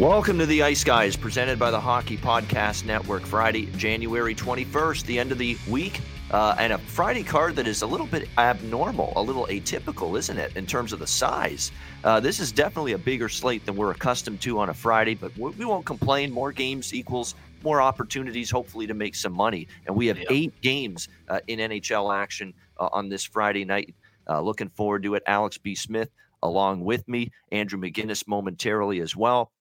Welcome to the Ice Guys, presented by the Hockey Podcast Network. Friday, January 21st, the end of the week, uh, and a Friday card that is a little bit abnormal, a little atypical, isn't it, in terms of the size? Uh, this is definitely a bigger slate than we're accustomed to on a Friday, but we won't complain. More games equals more opportunities, hopefully, to make some money. And we have yeah. eight games uh, in NHL action uh, on this Friday night. Uh, looking forward to it. Alex B. Smith along with me, Andrew McGinnis momentarily as well.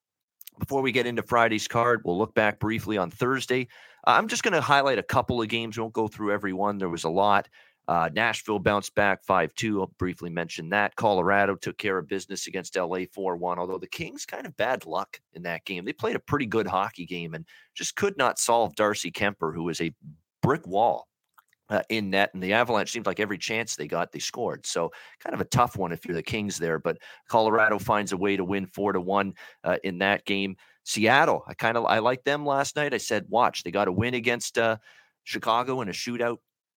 Before we get into Friday's card, we'll look back briefly on Thursday. Uh, I'm just going to highlight a couple of games. We won't go through every one. There was a lot. Uh, Nashville bounced back 5 2. I'll briefly mention that. Colorado took care of business against LA 4 1, although the Kings kind of bad luck in that game. They played a pretty good hockey game and just could not solve Darcy Kuemper, who was a brick wall uh, in net, and the Avalanche seemed like every chance they got, they scored. So kind of a tough one if you're the Kings there. But Colorado finds a way to win four to one uh, in that game. Seattle, I kind of I like them last night. I said, watch, they got a win against uh, Chicago in a shootout.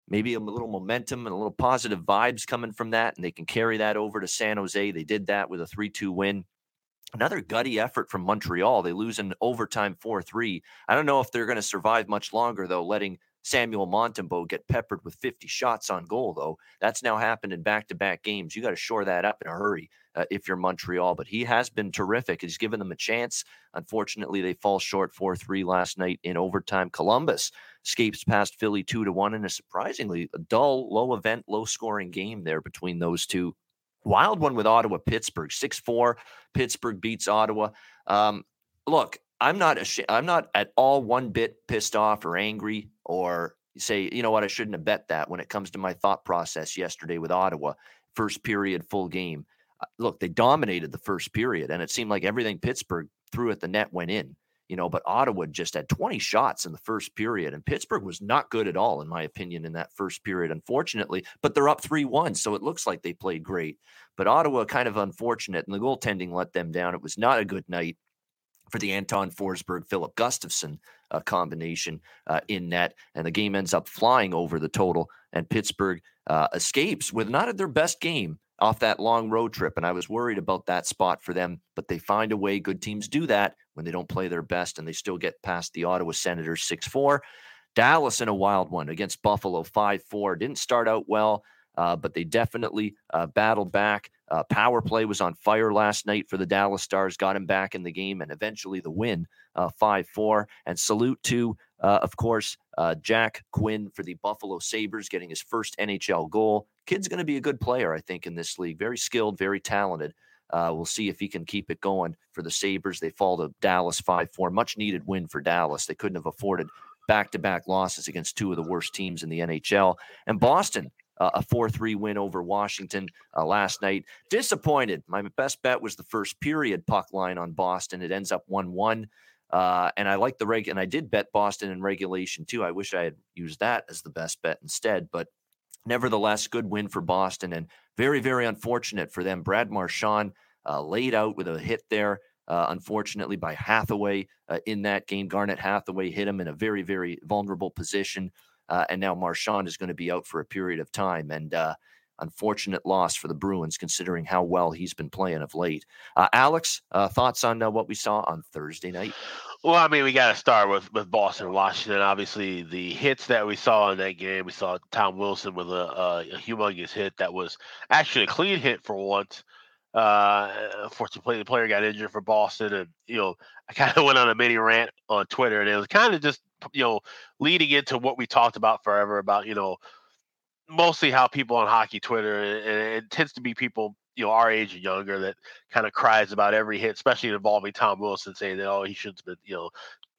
Maybe a little momentum and a little positive vibes coming from that, and they can carry that over to San Jose. They did that with a three-two win. Another gutty effort from Montreal. They lose in overtime 4 3. I don't know if they're going to survive much longer, though, letting Samuel Montembeault get peppered with 50 shots on goal, though. That's now happened in back to back games. You got to shore that up in a hurry uh, if you're Montreal. But he has been terrific. He's given them a chance. Unfortunately, they fall short 4 3 last night in overtime. Columbus escapes past Philly 2 to 1 in a surprisingly dull, low event, low scoring game there between those two. Wild one with Ottawa Pittsburgh 6 4. Pittsburgh beats Ottawa. Um, look, I'm not ashamed, I'm not at all one bit pissed off or angry or say, you know what, I shouldn't have bet that when it comes to my thought process yesterday with Ottawa, first period, full game. Uh, look, they dominated the first period, and it seemed like everything Pittsburgh threw at the net went in. You know, but Ottawa just had 20 shots in the first period, and Pittsburgh was not good at all, in my opinion, in that first period, unfortunately. But they're up 3 1, so it looks like they played great. But Ottawa kind of unfortunate, and the goaltending let them down. It was not a good night for the Anton Forsberg Philip Gustavsson uh, combination uh, in net, and the game ends up flying over the total. And Pittsburgh uh, escapes with not at their best game off that long road trip. And I was worried about that spot for them, but they find a way. Good teams do that when they don't play their best, and they still get past the Ottawa Senators 6 4. Dallas in a wild one against Buffalo 5 4. Didn't start out well uh, but they definitely uh, battled back. Uh, power play was on fire last night for the Dallas Stars, got him back in the game, and eventually the win uh, 5 4. And salute to, uh, of course, uh, Jack Quinn for the Buffalo Sabres getting his first NHL goal. Kid's going to be a good player, I think, in this league. Very skilled, very talented. we'll see if he can keep it going for the Sabres. They fall to Dallas 5 4. Much needed win for Dallas. They couldn't have afforded back to back losses against two of the worst teams in the NHL. And Boston uh, a 4 3 win over Washington uh, last night. Disappointed. My best bet was the first period puck line on Boston. It ends up 1 1. Uh, and I like the reg, and I did bet Boston in regulation too. I wish I had used that as the best bet instead, but nevertheless, good win for Boston and very, very unfortunate for them. Brad Marchand uh, laid out with a hit there, uh, unfortunately, by Hathaway uh, in that game. Garnet Hathaway hit him in a very, very vulnerable position. Uh, and now Marchand is going to be out for a period of time. And uh, unfortunate loss for the Bruins, considering how well he's been playing of late. Uh, Alex, uh, thoughts on uh, what we saw on Thursday night? Well, I mean, we got to start with, with Boston Washington. Obviously, the hits that we saw in that game, we saw Tom Wilson with a, a, a humongous hit that was actually a clean hit for once. Uh, unfortunately, the player got injured for Boston, and you know, I kind of went on a mini rant on Twitter, and it was kind of just you know leading into what we talked about forever about you know mostly how people on hockey Twitter, and it tends to be people you know our age and younger that kind of cries about every hit, especially involving Tom Wilson, saying that oh he shouldn't have been you know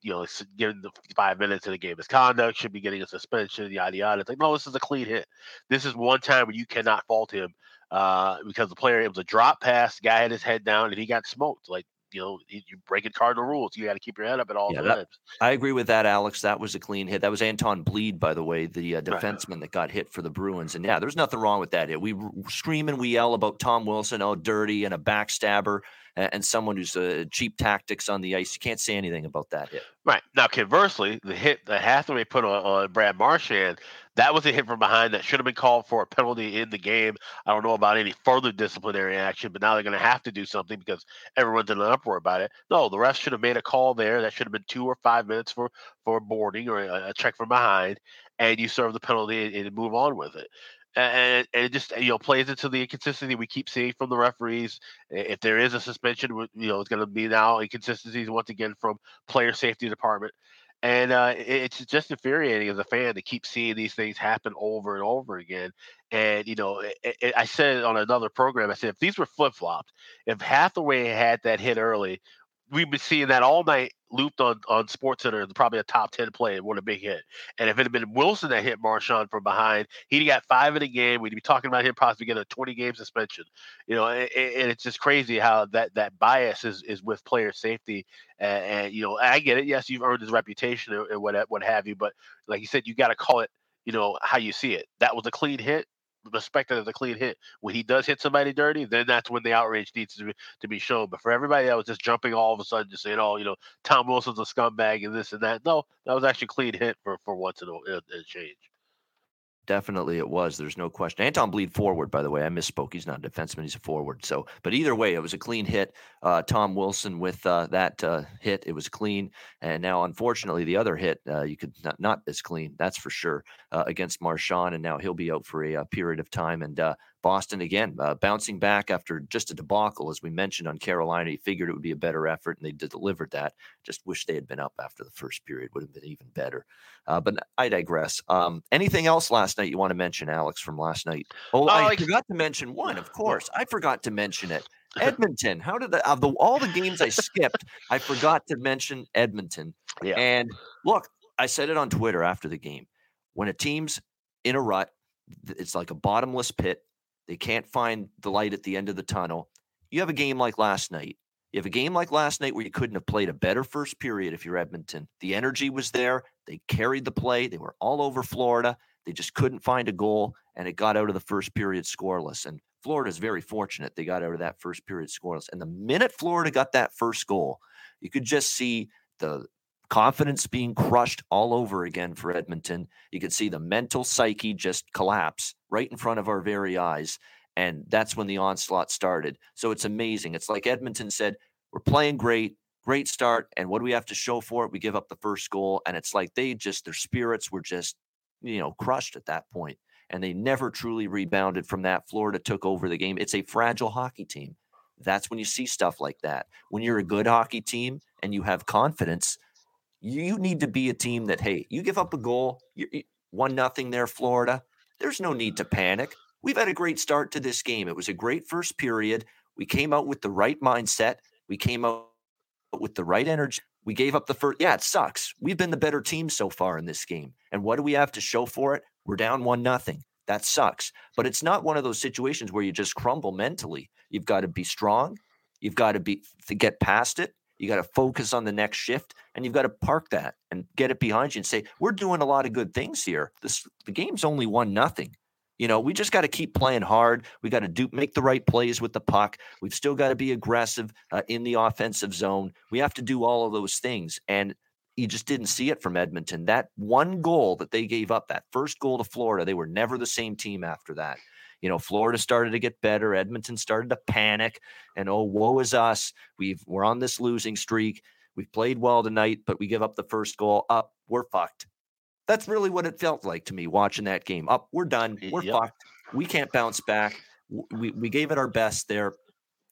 you know given the five minutes in the game misconduct, should be getting a suspension, yada yada. It's like no, this is a clean hit. This is one time where you cannot fault him uh, because the player it was a drop pass, guy had his head down and he got smoked. Like you know, you're breaking cardinal rules. You got to keep your head up at all yeah, times. I agree with that, Alex. That was a clean hit. That was Anton Blidh, by the way, the uh, defenseman right. that got hit for the Bruins. And yeah, there's nothing wrong with that hit. We scream and we yell about Tom Wilson, oh, dirty and a backstabber and someone who's uh, cheap tactics on the ice. You can't say anything about that hit. Right. Now, conversely, the hit that Hathaway put on, on Brad Marchand, that was a hit from behind that should have been called for a penalty in the game. I don't know about any further disciplinary action, but now they're going to have to do something because everyone's in an uproar about it. No, the ref should have made a call there. That should have been two or five minutes for, for boarding or a, a check from behind, and you serve the penalty and, and move on with it and, it just you know plays into the inconsistency we keep seeing from the referees. If there is a suspension, you know it's going to be now inconsistencies once again from player safety department, and uh, it's just infuriating as a fan to keep seeing these things happen over and over again. And you know, it, it, I said on another program, I said if these were flip flopped, if Hathaway had that hit early, we've been seeing that all night looped on on Sports Center, probably a top ten play and what a big hit. And if it had been Wilson that hit Marchand from behind, he'd got five in a game. We'd be talking about him possibly getting a twenty game suspension. You know, and, and it's just crazy how that that bias is is with player safety. And, and, you know, I get it. Yes, you've earned his reputation and what what have you, but like you said, you got to call it. You know how you see it. That was a clean hit respected as a clean hit. When he does hit somebody dirty, then that's when the outrage needs to be, to be shown. But for everybody that was just jumping all of a sudden, just saying, "Oh, you know, Tom Wilson's a scumbag and this and that," no, that was actually clean hit for for once in a, in a change. Definitely, it was. There's no question. Anton Blidh forward, by the way. I misspoke. He's not a defenseman. He's a forward. So, but either way, it was a clean hit. Uh, Tom Wilson with uh, that uh, hit, it was clean. And now, unfortunately, the other hit, uh, you could not, not as clean. That's for sure uh, against Marchand. And now he'll be out for a, a uh, period of time. And Boston again uh, bouncing back after just a debacle, as we mentioned on Carolina. He figured it would be a better effort, and they delivered that. Just wish they had been up after the first period; would have been even better. Uh, but I digress. Um, anything else last night you want to mention, Alex, from last night? Oh, I like, forgot to mention one. Of course, I forgot to mention it. Edmonton. How did of the all the games I skipped? I forgot to mention Edmonton. Yeah. And look, I said it on Twitter after the game. When a team's in a rut, it's like a bottomless pit they can't find the light at the end of the tunnel. You have a game like last night. You have a game like last night where you couldn't have played a better first period if you're Edmonton. The energy was there. They carried the play. They were all over Florida. They just couldn't find a goal, and it got out of the first period scoreless. And Florida is very fortunate they got out of that first period scoreless. And the minute Florida got that first goal, you could just see the confidence being crushed all over again for Edmonton. You could see the mental psyche just collapse right in front of our very eyes. And that's when the onslaught started. So it's amazing. It's like Edmonton said, we're playing great, great start. And what do we have to show for it? We give up the first goal. And it's like they just, their spirits were just, you know, crushed at that point. And they never truly rebounded from that. Florida took over the game. It's a fragile hockey team. That's when you see stuff like that. When you're a good hockey team and you have confidence, you need to be a team that, hey, you give up a goal, one nothing there, Florida. There's no need to panic. We've had a great start to this game. It was a great first period. We came out with the right mindset. We came out with the right energy. We gave up the first. Yeah, it sucks. We've been the better team so far in this game. And what do we have to show for it? We're down one nothing. That sucks. But it's not one of those situations where you just crumble mentally. You've got to be strong. You've got to be to get past it. You got to focus on the next shift and you've got to park that and get it behind you and say, we're doing a lot of good things here. This the game's only one nothing. You know, we just got to keep playing hard. We got to do make the right plays with the puck. We've still got to be aggressive uh, in the offensive zone. We have to do all of those things. And you just didn't see it from Edmonton. That one goal that they gave up, that first goal to Florida, they were never the same team after that. You know, Florida started to get better. Edmonton started to panic, and oh, woe is us. We've we're on this losing streak. We've played well tonight, but we give up the first goal. Up, we're fucked. That's really what it felt like to me watching that game. Up, we're done. We're yep. fucked. We can't bounce back. We we gave it our best there.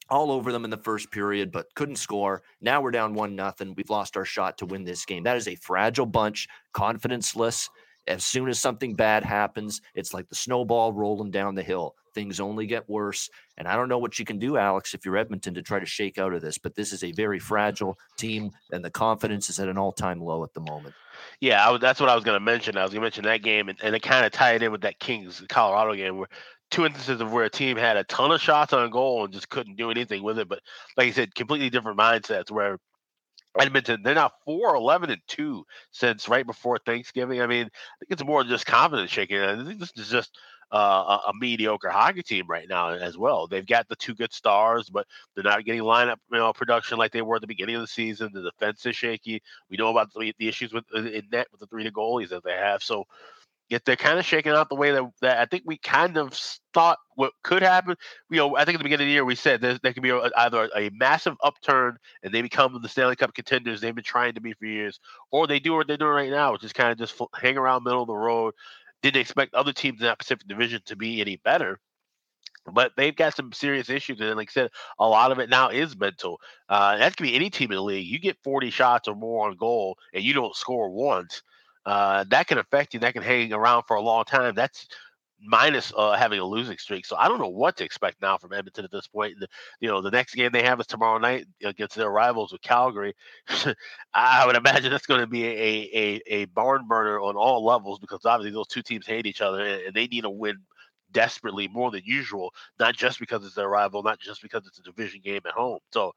all over them in the first period, but couldn't score. Now we're down one nothing. We've lost our shot to win this game. That is a fragile bunch, confidenceless. As soon as something bad happens, it's like the snowball rolling down the hill. Things only get worse. And I don't know what you can do, Alex, if you're Edmonton to try to shake out of this, but this is a very fragile team, and the confidence is at an all time low at the moment. Yeah, was, that's what I was going to mention. I was going to mention that game, and, and it kind of tied in with that Kings Colorado game where two instances of where a team had a ton of shots on goal and just couldn't do anything with it. But like I said, completely different mindsets where Edmonton, they're now 4 11 and 2 since right before Thanksgiving. I mean, I think it's more than just confidence shaking. I think this is just uh, a, a, mediocre hockey team right now as well. They've got the two good stars, but they're not getting lineup you know, production like they were at the beginning of the season. The defense is shaky. We know about the, the issues with in net with the three to goalies that they have. So Yet they're kind of shaking out the way that, that I think we kind of thought what could happen. You know, I think at the beginning of the year we said there, there could be a, either a massive upturn and they become the Stanley Cup contenders they've been trying to be for years, or they do what they're doing right now, which is kind of just hang around middle of the road. Didn't expect other teams in that Pacific Division to be any better but they've got some serious issues. And like I said, a lot of it now is mental. Uh, that could be any team in the league. You get 40 shots or more on goal and you don't score once uh, that can affect you. That can hang around for a long time. That's minus uh, having a losing streak. So I don't know what to expect now from Edmonton at this point. The, you know, the next game they have is tomorrow night against their rivals with Calgary. I would imagine that's going to be a, a, a barn burner on all levels because obviously those two teams hate each other and they need a win desperately more than usual, not just because it's their rival, not just because it's a division game at home. So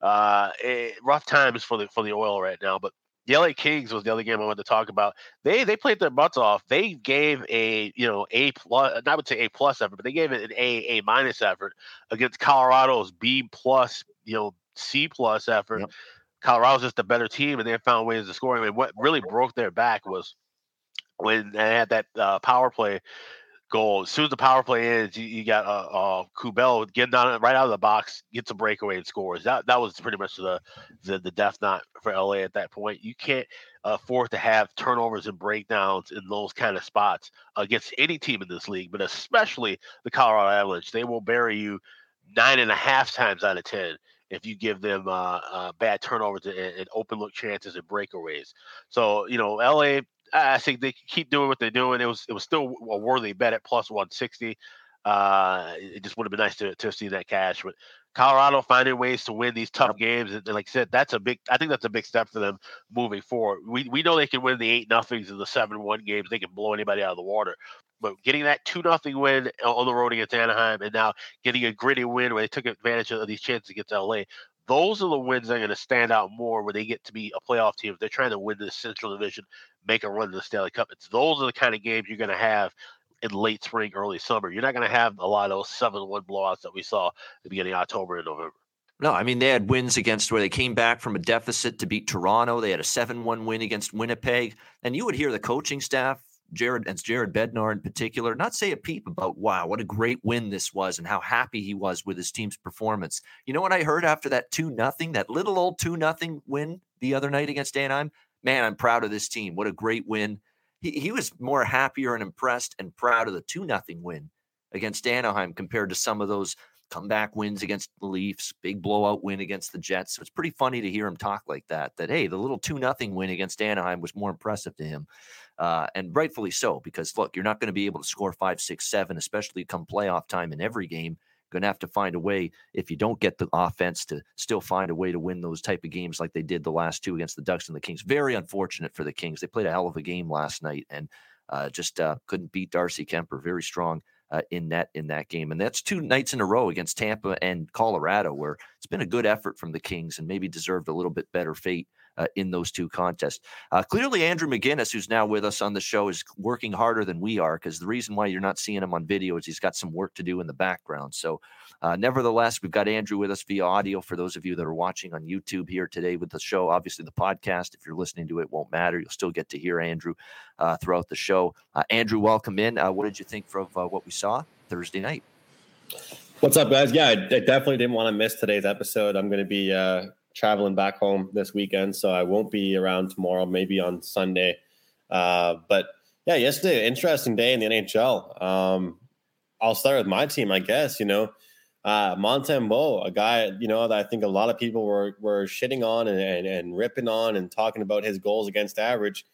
uh, it, eh, rough times for the for the oil right now, but the LA Kings was the other game I wanted to talk about. They they played their butts off. They gave a you know a plus, I would say a plus effort, but they gave it an A A minus effort against Colorado's B plus you know C plus effort. Yep. Colorado's just a better team, and they found ways to score. I mean, what really broke their back was when they had that uh, power play goal. As soon as the power play ends, you, you got uh, uh Kubel getting down right out of the box, gets a breakaway and scores. That that was pretty much the the, the death knot for LA at that point. You can't afford to have turnovers and breakdowns in those kind of spots against any team in this league, but especially the Colorado Avalanche. They will bury you nine and a half times out of ten if you give them uh, uh, bad turnovers and, and, open look chances and breakaways. So you know, LA I think they keep doing what they're doing. It was it was still a worthy bet at plus 160. Uh, it just would have been nice to, to see that cash. But Colorado finding ways to win these tough games, and like I said, that's a big. I think that's a big step for them moving forward. We we know they can win the eight nothings and the seven one games. They can blow anybody out of the water. But getting that two nothing win on the road against Anaheim, and now getting a gritty win where they took advantage of these chances against LA, those are the wins that are going to stand out more where they get to be a playoff team. If they're trying to win the Central Division, make a run to the Stanley Cup. It's those are the kind of games you're going to have in late spring, early summer. You're not going to have a lot of those seven-one blowouts that we saw at the beginning of October and November. No, I mean they had wins against where they came back from a deficit to beat Toronto. They had a seven-one win against Winnipeg, and you would hear the coaching staff Jared and Jared Bednar in particular, not say a peep about wow, what a great win this was and how happy he was with his team's performance. You know what I heard after that two nothing, that little old two nothing win the other night against Anaheim? Man, I'm proud of this team. What a great win. He, he was more happier and impressed and proud of the two nothing win against Anaheim compared to some of those comeback wins against the Leafs, big blowout win against the Jets. So it's pretty funny to hear him talk like that. That hey, the little two nothing win against Anaheim was more impressive to him uh, and rightfully so, because look, you're not going to be able to score five, six, seven, especially come playoff time in every game. Going to have to find a way if you don't get the offense to still find a way to win those type of games like they did the last two against the Ducks and the Kings. Very unfortunate for the Kings. They played a hell of a game last night and uh, just uh, couldn't beat Darcy Kuemper. Very strong uh, in net in that game. And that's two nights in a row against Tampa and Colorado, where it's been a good effort from the Kings and maybe deserved a little bit better fate uh, in those two contests. Uh, clearly, Andrew McGinnis, who's now with us on the show, is working harder than we are because the reason why you're not seeing him on video is he's got some work to do in the background. So, uh, nevertheless, we've got Andrew with us via audio for those of you that are watching on YouTube here today with the show. Obviously, the podcast, if you're listening to it, won't matter. You'll still get to hear Andrew uh, throughout the show. Uh, Andrew, welcome in. Uh, what did you think of what we saw Thursday night? What's up, guys? Yeah, I, I definitely didn't want to miss today's episode. I'm going to be traveling back home this weekend, so I won't be around tomorrow, maybe on Sunday. Uh, but yeah, yesterday, interesting day in the NHL. Um, I'll start with my team, I guess. You know, Uh, Montembeault, a guy you know that I think a lot of people were were shitting on and, and, and ripping on and talking about his goals against average.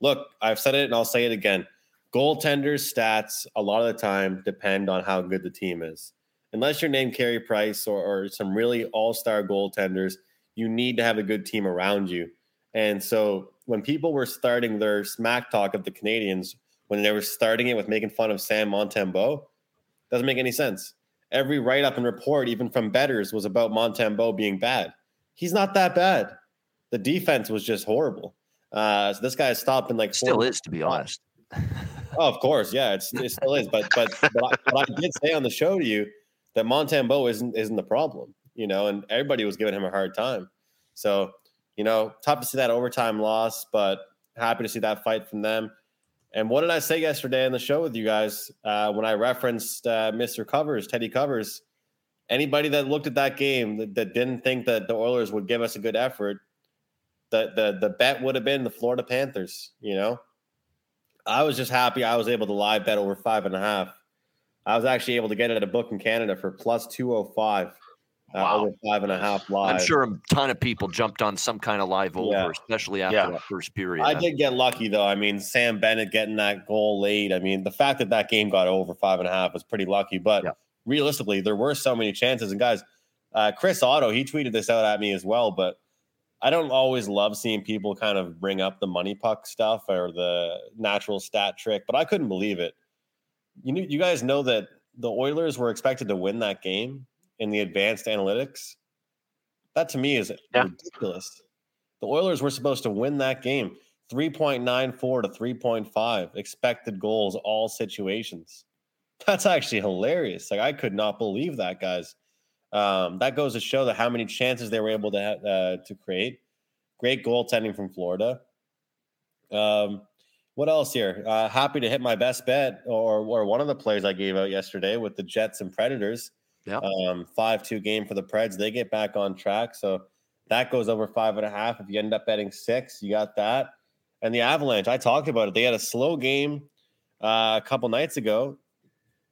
Look, I've said it and I'll say it again. Goaltenders' stats a lot of the time depend on how good the team is. Unless you're named Carey Price or, or some really all star goaltenders, you need to have a good team around you. And so when people were starting their smack talk of the Canadiens, when they were starting it with making fun of Sam Montembeault, doesn't make any sense. Every write up and report, even from bettors, was about Montembeault being bad. He's not that bad. The defense was just horrible. Uh, so this guy stopped in like still is, to be honest. oh, of course, yeah, it's, it still is. But but but I, but I did say on the show to you that Montembeault isn't isn't the problem, you know, and everybody was giving him a hard time. So you know, tough to see that overtime loss, but happy to see that fight from them. And what did I say yesterday in the show with you guys uh, when I referenced uh, Mr. Covers, Teddy Covers? Anybody that looked at that game that, that, didn't think that the Oilers would give us a good effort, the the the bet would have been the Florida Panthers. You know, I was just happy I was able to live bet over five and a half. I was actually able to get it at a book in Canada for plus two hundred oh five wow. over five and a half live. I'm sure a ton of people jumped on some kind of live over, yeah. especially after yeah. that first period. I did get lucky though. I mean, Sam Bennett getting that goal late. I mean, the fact that that game got over five and a half was pretty lucky. But yeah. realistically, there were so many chances. And guys, uh, Chris Otto, he tweeted this out at me as well. But I don't always love seeing people kind of bring up the money puck stuff or the natural stat trick, but I couldn't believe it. You know, you guys know that the Oilers were expected to win that game in the advanced analytics. That to me is yeah. ridiculous. The Oilers were supposed to win that game 3.94 to 3.5 expected goals, all situations. That's actually hilarious. Like, I could not believe that, guys. Um, that goes to show that how many chances they were able to ha- uh, to create. Great goaltending from Florida. Um, what else here? Uh, happy to hit my best bet or or one of the plays I gave out yesterday with the Jets and Predators. Um, five two game for the Preds. They get back on track. So that goes over five and a half. If you end up betting six, you got that. And the Avalanche, I talked about it. They had a slow game uh, a couple nights ago.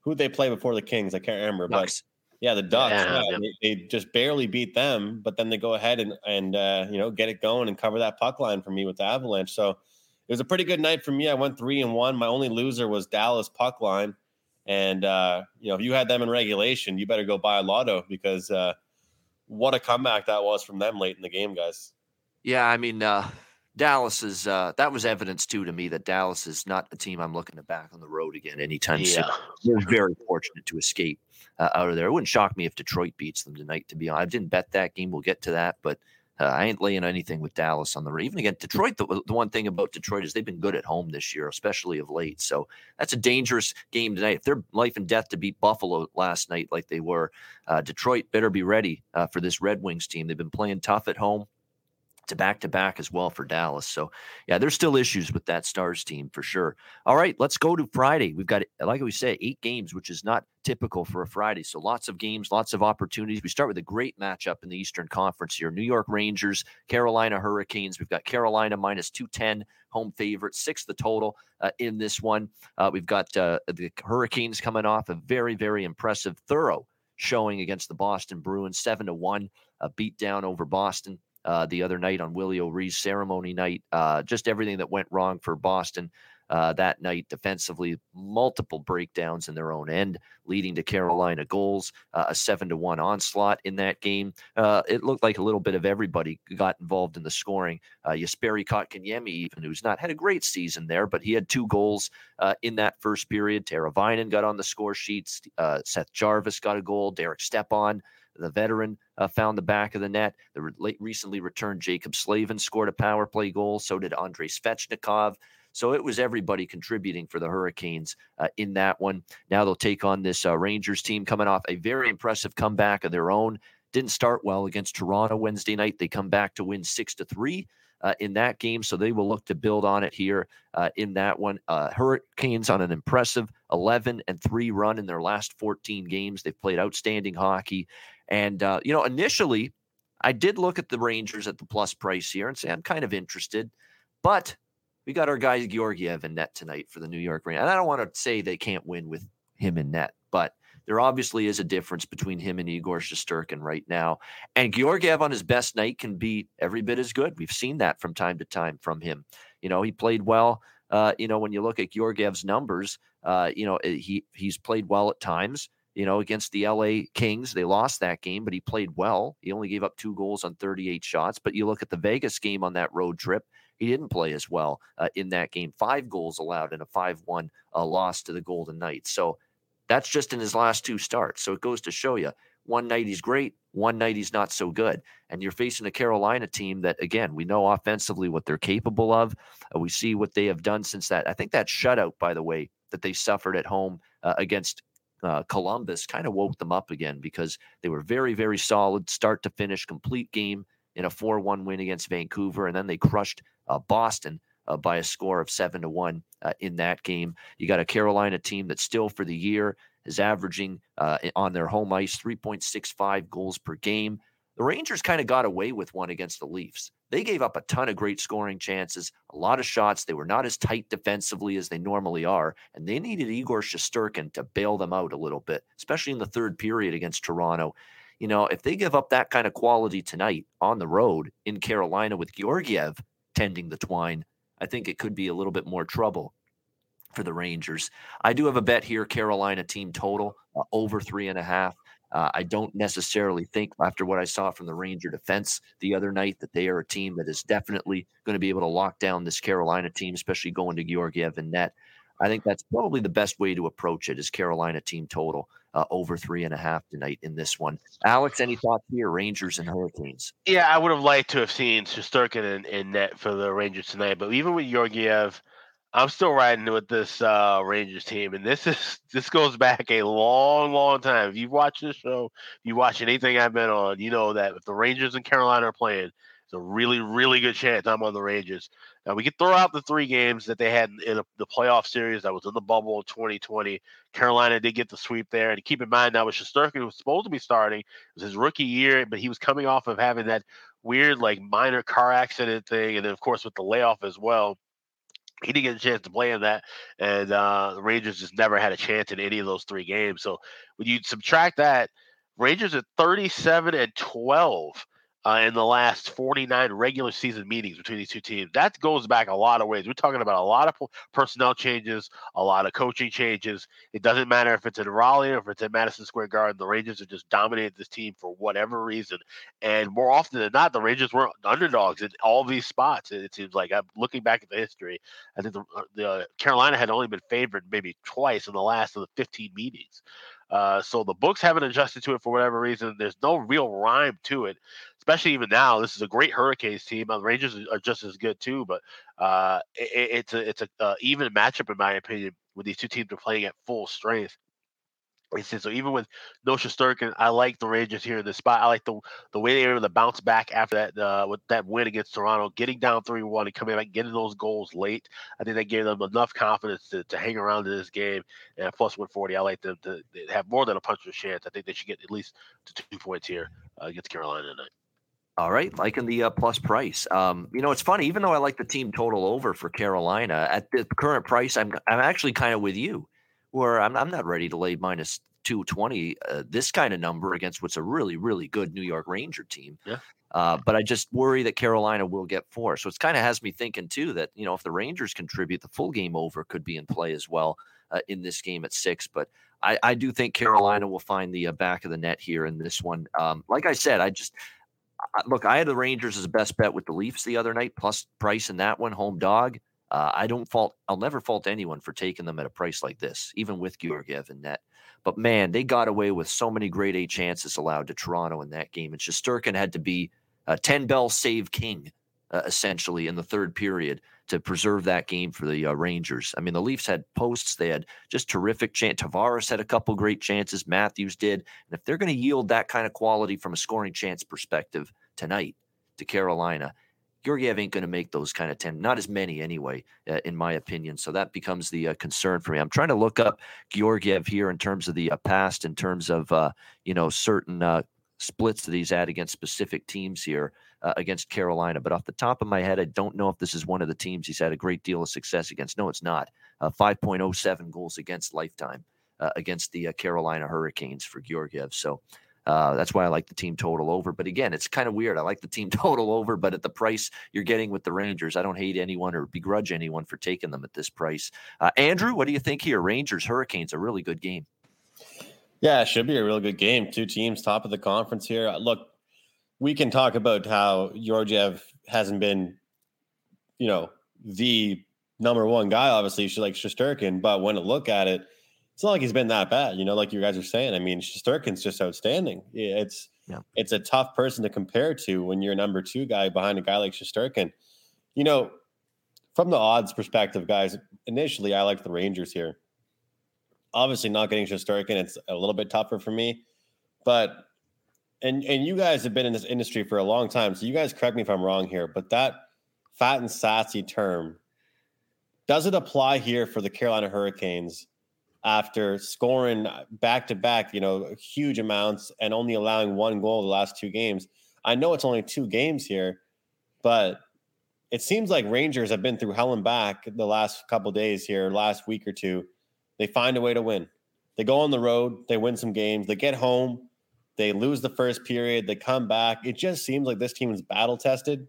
Who'd they play before the Kings? I can't remember. Ducks. But yeah, the Ducks. Yeah, yeah. They, they, just barely beat them, but then they go ahead and and uh, you know get it going and cover that puck line for me with the Avalanche. So it was a pretty good night for me. I went three and one. My only loser was Dallas puck line. And uh, you know, if you had them in regulation, you better go buy a lotto because uh, what a comeback that was from them late in the game, guys. Yeah, I mean, uh, Dallas is uh, that was evidence too to me that Dallas is not a team I'm looking to back on the road again anytime yeah. soon. They're very fortunate to escape uh, out of there. It wouldn't shock me if Detroit beats them tonight. To be honest, I didn't bet that game. We'll get to that, but uh, I ain't laying anything with Dallas on the road. even again Detroit. The, the one thing about Detroit is they've been good at home this year, especially of late. So that's a dangerous game tonight. If they're life and death to beat Buffalo last night like they were, uh, Detroit better be ready uh, for this Red Wings team. They've been playing tough at home to back to back as well for Dallas. So, yeah, there's still issues with that Stars team for sure. All right, let's go to Friday. We've got, like we said, eight games, which is not typical for a Friday. So, lots of games, lots of opportunities. We start with a great matchup in the Eastern Conference here New York Rangers, Carolina Hurricanes. We've got Carolina minus 210, home favorite, six the total uh, in this one. Uh, we've got uh, the Hurricanes coming off a very, very impressive, thorough showing against the Boston Bruins, seven to one, a beat down over Boston uh, the other night on Willie O'Ree's ceremony night. Uh, just everything that went wrong for Boston uh, that night defensively, multiple breakdowns in their own end, leading to Carolina goals, uh, a seven to one onslaught in that game. Uh, it looked like a little bit of everybody got involved in the scoring. Uh, Jesperi even who's not had a great season there, but he had two goals uh, in that first period. Teravainen got on the score sheets. Seth Jarvis got a goal. Derek Stepan the veteran uh, found the back of the net. The re- recently returned Jaccob Slavin scored a power play goal. So did Andrei Svechnikov. So it was everybody contributing for the Hurricanes uh, in that one. Now they'll take on this uh, Rangers team coming off a very impressive comeback of their own. Didn't start well against Toronto Wednesday night. They come back to win six to three. Uh, in that game. So they will look to build on it here uh, in that one. Uh, Hurricanes on an impressive 11 and 3 run in their last 14 games. They've played outstanding hockey. And, uh, you know, initially, I did look at the Rangers at the plus price here and say, I'm kind of interested. But we got our guy Georgiev in net tonight for the New York Rangers. And I don't want to say they can't win with him in net, but there obviously is a difference between him and Igor Shesterkin right now. And Georgiev on his best night can be every bit as good. We've seen that from time to time from him. You know, he played well. Uh, you know, when you look at Georgiev's numbers, uh, you know, eh, he he's played well at times. You know, against the LA Kings, they lost that game, but he played well. He only gave up two goals on 38 shots. But you look at the Vegas game on that road trip, he didn't play as well uh, in that game. Five goals allowed in a 5 1 uh, loss to the Golden Knights. So that's just in his last two starts. So it goes to show you one night he's great, one night he's not so good. And you're facing a Carolina team that, again, we know offensively what they're capable of. Uh, we see what they have done since that. I think that shutout, by the way, that they suffered at home uh, against uh, Columbus kind of woke them up again because they were very, very solid, start to finish, complete game in a 4 1 win against Vancouver. And then they crushed uh, Boston uh, by a score of seven to one uh, in that game. You got a Carolina team that still for the year is averaging uh, on their home ice 3.65 goals per game. The Rangers kind of got away with one against the Leafs. They gave up a ton of great scoring chances, a lot of shots. They were not as tight defensively as they normally are, and they needed Igor Shesterkin to bail them out a little bit, especially in the third period against Toronto. You know, if they give up that kind of quality tonight on the road in Carolina with Georgiev tending the twine, I think it could be a little bit more trouble for the Rangers. I do have a bet here Carolina team total uh, over three and a half. Uh, I don't necessarily think, after what I saw from the Ranger defense the other night, that they are a team that is definitely going to be able to lock down this Carolina team, especially going to Georgiev and net. I think that's probably the best way to approach it is Carolina team total uh, over three and a half tonight in this one. Alex, any thoughts here? Rangers and Hurricanes. Yeah, I would have liked to have seen Shesterkin in, in net for the Rangers tonight, but even with Georgiev, I'm still riding with this uh, Rangers team, and this is this goes back a long, long time. If you've watched this show, if you watch anything I've been on, you know that if the Rangers and Carolina are playing, it's a really, really good chance I'm on the Rangers. Now we could throw out the three games that they had in a, the playoff series that was in the bubble of 2020. Carolina did get the sweep there, and keep in mind that was Shesterkin was supposed to be starting. It was his rookie year, but he was coming off of having that weird like minor car accident thing, and then of course with the layoff as well. He didn't get a chance to play in that, and uh, the Rangers just never had a chance in any of those three games. So when you subtract that, Rangers at 37 and 12 uh, in the last 49 regular season meetings between these two teams. That goes back a lot of ways. We're talking about a lot of personnel changes, a lot of coaching changes. It doesn't matter if it's in Raleigh or if it's in Madison Square Garden. The Rangers have just dominated this team for whatever reason. And more often than not, the Rangers were underdogs in all these spots. It seems like I'm looking back at the history. I think the, uh, the Carolina had only been favored maybe twice in the last of the 15 meetings. Uh, so the books haven't adjusted to it for whatever reason. There's no real rhyme to it especially even now. This is a great Hurricanes team. The Rangers are just as good too, but uh, it, it's a it's a uh, even matchup in my opinion when these two teams are playing at full strength. So even with no Shesterkin, I like the Rangers here in this spot. I like the the way they were able to bounce back after that uh, with that win against Toronto, getting down three one and coming back, getting those goals late. I think that gave them enough confidence to, to hang around in this game. And plus one forty, I like them to have more than a puncher's chance. I think they should get at least two points here uh, against Carolina tonight. All right, liking the uh, plus price. Um, you know, it's funny. Even though I like the team total over for Carolina at the current price, I'm I'm actually kind of with you, where I'm I'm not ready to lay minus two twenty uh, this kind of number against what's a really really good New York Ranger team. Yeah. Uh, but I just worry that Carolina will get four. So it's kind of has me thinking too that you know if the Rangers contribute, the full game over could be in play as well uh, in this game at six. But I, I do think Carolina will find the uh, back of the net here in this one. Um, like I said, I just look, I had the Rangers as a best bet with the Leafs the other night, plus price in that one, home dog. Uh, I don't fault, I'll never fault anyone for taking them at a price like this, even with Georgiev and net. But man, they got away with so many grade A chances allowed to Toronto in that game. And Shesterkin had to be a 10 bell save king, uh, essentially, in the third period to preserve that game for the uh, Rangers. I mean, the Leafs had posts; they had just terrific chance. Tavares had a couple great chances. Matthews did, and if they're going to yield that kind of quality from a scoring chance perspective tonight to Carolina, Georgiev ain't going to make those kind of 10, not as many anyway, uh, in my opinion. So that becomes the uh, concern for me. I'm trying to look up Georgiev here in terms of the uh, past, in terms of, uh, you know, certain uh, splits that he's had against specific teams here uh, against Carolina. But off the top of my head, I don't know if this is one of the teams he's had a great deal of success against. No, it's not. Uh, 5.07 goals against lifetime uh, against the uh, Carolina Hurricanes for Georgiev. So uh, that's why I like the team total over. But again, it's kind of weird. I like the team total over, but at the price you're getting with the Rangers, I don't hate anyone or begrudge anyone for taking them at this price. Uh, Andrew, what do you think here? Rangers Hurricanes, a really good game. Yeah, it should be a real good game. Two teams, top of the conference here. Look, we can talk about how Georgiev hasn't been, you know, the number one guy. Obviously, she like Shesterkin, but when I look at it, it's not like he's been that bad. You know, like you guys are saying. I mean, Shesterkin's just outstanding. It's yeah. it's a tough person to compare to when you're a number two guy behind a guy like Shesterkin. You know, from the odds perspective, guys, initially I like the Rangers here. Obviously, not getting Shesterkin, it's a little bit tougher for me. But and and you guys have been in this industry for a long time, so you guys correct me if I'm wrong here. But that fat and sassy term does it apply here for the Carolina Hurricanes? after scoring back to back, you know, huge amounts and only allowing one goal the last two games. I know it's only two games here, but it seems like Rangers have been through hell and back the last couple days here, last week or two. They find a way to win. They go on the road, they win some games, they get home, they lose the first period, they come back. It just seems like this team is battle tested.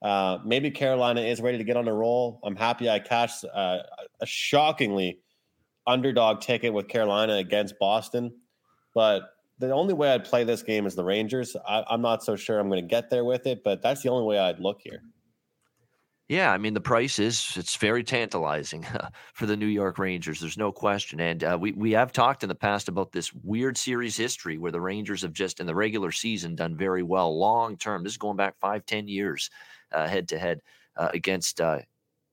Uh, maybe Carolina is ready to get on a roll. I'm happy I cashed uh, a shockingly underdog ticket with Carolina against Boston, but the only way I'd play this game is the Rangers. I, am not so sure I'm going to get there with it, but that's the only way I'd look here. Yeah, I mean the price is it's very tantalizing for the New York Rangers. There's no question, and uh, we we have talked in the past about this weird series history where the Rangers have just in the regular season done very well long term. This is going back five ten years head to head against uh,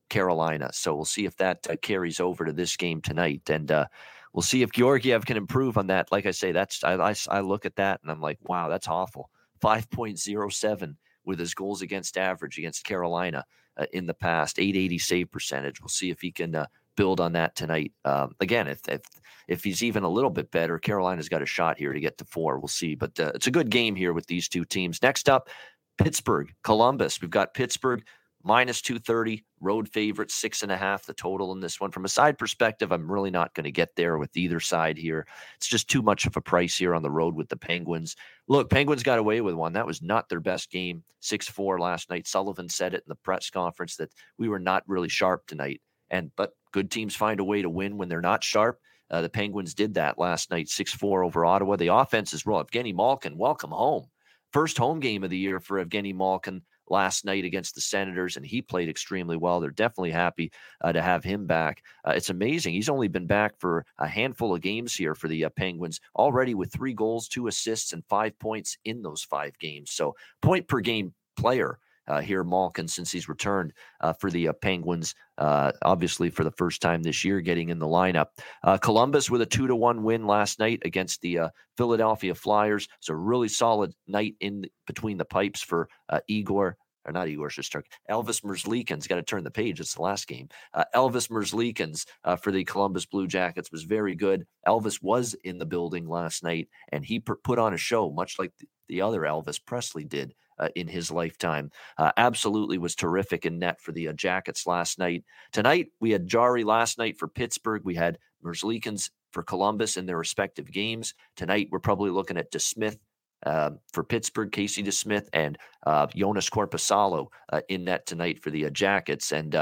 Carolina. So we'll see if that uh, carries over to this game tonight, and uh, we'll see if Georgiev can improve on that. Like I say, that's I, I, I look at that and I'm like, wow, that's awful. Five point zero seven with his goals against average against Carolina uh, in the past, eight eighty save percentage. We'll see if he can uh, build on that tonight. Um, again, if, if if he's even a little bit better, Carolina's got a shot here to get to four. We'll see, but uh, it's a good game here with these two teams. Next up, Pittsburgh, Columbus. We've got Pittsburgh minus 230 road favorite six and a half the total in this one. From a side perspective i'm really not going to get there with either side here. It's just too much of a price here on the road with the penguins. Look penguins got away with one. That was not their best game 6-4 last night. Sullivan said it in the press conference that we were not really sharp tonight. And but good teams find a way to win when they're not sharp. Uh, the penguins did that last night 6-4 over ottawa. The offense is raw evgeny malkin welcome home. First home game of the year for evgeny malkin last night against the Senators, and he played extremely well. They're definitely happy uh, to have him back. Uh, it's amazing. He's only been back for a handful of games here for the uh, Penguins, already with three goals, two assists, and five points in those five games. So, point per game player. Uh, here, Malkin, since he's returned uh, for the uh, Penguins, uh, obviously for the first time this year, getting in the lineup. Uh, Columbus with a two to one win last night against the uh, Philadelphia Flyers. It's a really solid night in between the pipes for Igor or not Igor Shostak, Elvis Merzlikins. Got to turn the page. It's the last game. Uh, Elvis Merzlikins uh, for the Columbus Blue Jackets was very good. Elvis was in the building last night, and he put on a show, much like the other Elvis Presley did uh, in his lifetime. Uh, absolutely was terrific in net for the uh, Jackets last night. Tonight, we had Jarry last night for Pittsburgh. We had Merzlikins for Columbus in their respective games. Tonight, we're probably looking at DeSmith uh, for Pittsburgh, Casey DeSmith and uh, Joonas Korpisalo uh, in net tonight for the Jackets. And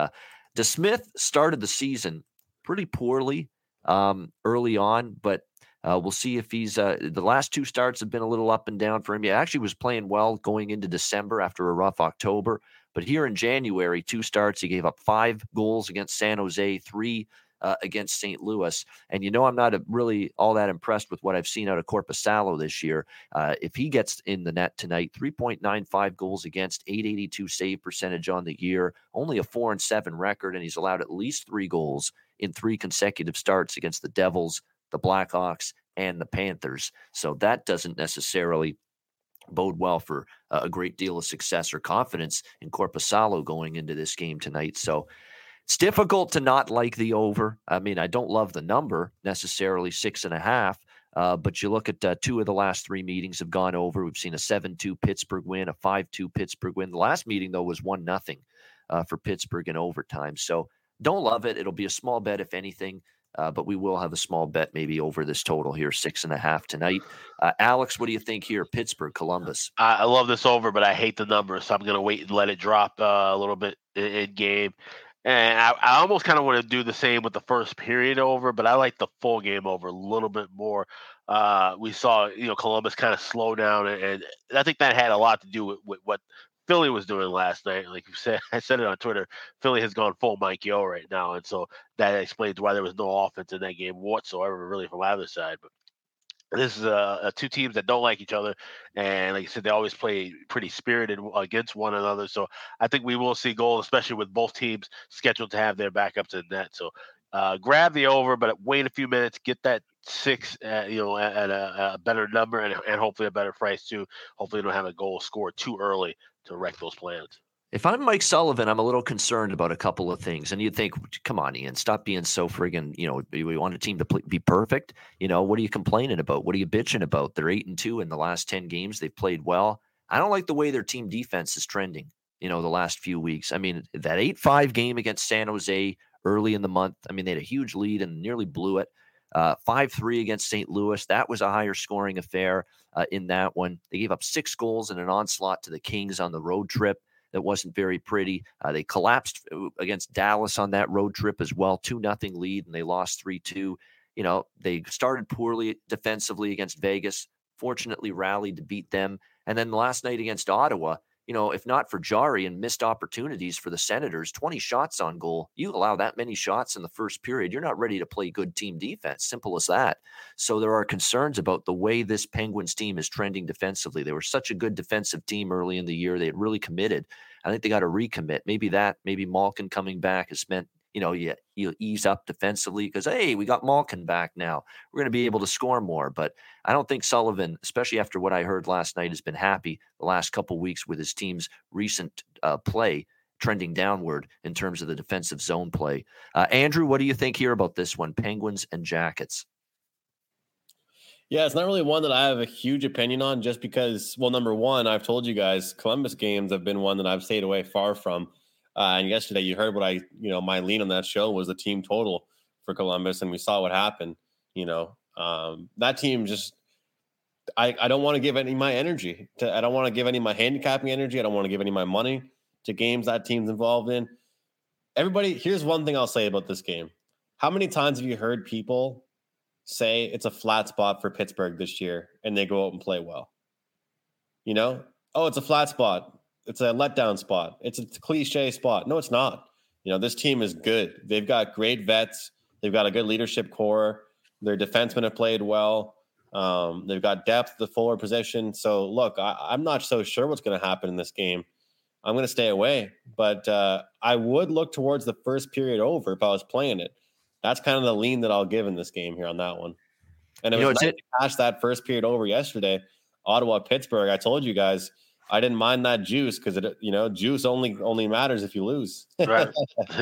DeSmith started the season pretty poorly um, early on, but uh, we'll see if he's uh, the last two starts have been a little up and down for him. He actually was playing well going into December after a rough October, but here in January, two starts, he gave up five goals against San Jose, three uh, against St. Louis. And you know, I'm not really all that impressed with what I've seen out of Korpisalo this year. Uh, if he gets in the net tonight, 3.95 goals against, 882 save percentage on the year, only a four and seven record, and he's allowed at least three goals in three consecutive starts against the Devils, the Blackhawks, and the Panthers. So that doesn't necessarily bode well for a great deal of success or confidence in Korpisalo going into this game tonight. So it's difficult to not like the over. I mean, I don't love the number necessarily, six and a half. Uh, but you look at uh, two of the last three meetings have gone over. We've seen a 7 2 Pittsburgh win, a 5 2 Pittsburgh win. The last meeting, though, was 1 nothing uh, for Pittsburgh in overtime. So don't love it. It'll be a small bet, if anything. Uh, but we will have a small bet maybe over this total here, six and a half tonight. Uh, Alex, what do you think here? Pittsburgh, Columbus. I, I love this over, but I hate the number, so I'm going to wait and let it drop uh, a little bit in, in game. And I, I almost kind of want to do the same with the first period over, but I like the full game over a little bit more. Uh, we saw, you know, Columbus kind of slow down, and, and I think that had a lot to do with, with what Philly was doing last night. Like you said, I said it on Twitter. Philly has gone full Mike Yeo right now, and so that explains why there was no offense in that game whatsoever, really, from either side. But this is uh, two teams that don't like each other, and like I said, they always play pretty spirited against one another. So I think we will see goals, especially with both teams scheduled to have their backups in net. So uh, grab the over, but wait a few minutes, get that six, uh, you know, at, a, a, better number and, and hopefully a better price too. Hopefully, you don't have a goal scored too early to wreck those plans. If I'm Mike Sullivan, I'm a little concerned about a couple of things. And you'd think, come on, Ian, stop being so friggin', you know, we want a team to be perfect. You know, what are you complaining about? What are you bitching about? They're eight and two in the last 10 games. They've played well. I don't like the way their team defense is trending, you know, the last few weeks. I mean, that 8 5 game against San Jose early in the month, I mean, they had a huge lead and nearly blew it. Uh, 5 3 against St. Louis. That was a higher scoring affair uh, in that one. They gave up six goals in an onslaught to the Kings on the road trip. That wasn't very pretty. Uh, they collapsed uh, against Dallas on that road trip as well, two nothing lead, and they lost three two. You know they started poorly defensively against Vegas. Fortunately, rallied to beat them, and then last night against Ottawa, you know, if not for Jarry and missed opportunities for the Senators, 20 shots on goal, you allow that many shots in the first period, you're not ready to play good team defense. Simple as that. So there are concerns about the way this Penguins team is trending defensively. They were such a good defensive team early in the year. They had really committed. I think they got to recommit. Maybe that, maybe Malkin coming back has meant you know, you you ease up defensively because hey, we got Malkin back now. We're going to be able to score more. But I don't think Sullivan, especially after what I heard last night, has been happy the last couple weeks with his team's recent uh, play trending downward in terms of the defensive zone play. Uh, Andrew, what do you think here about this one? Penguins and Jackets. Yeah, it's not really one that I have a huge opinion on just because, well, number one, I've told you guys Columbus games have been one that I've stayed away far from. Uh, and yesterday, you heard what I, you know, my lean on that show was the team total for Columbus, and we saw what happened. You know, um, that team just, I, I don't want to give any my energy to, I don't want to give any my handicapping energy. I don't want to give any of my money to games that team's involved in. Everybody, here's one thing I'll say about this game. How many times have you heard people say it's a flat spot for Pittsburgh this year and they go out and play well? You know, oh, it's a flat spot it's a letdown spot. It's a cliche spot. No, it's not. You know, this team is good. They've got great vets. They've got a good leadership core. Their defensemen have played well. Um, they've got depth, the forward position. So, look, I, am not so sure what's going to happen in this game. I'm going to stay away, but uh, I would look towards the first period over if I was playing it. That's kind of the lean that I'll give in this game here on that one. And it you was know, nice it- that first period over yesterday. Ottawa, Pittsburgh. I told you guys – I didn't mind that juice because it, you know, juice only only matters if you lose. right.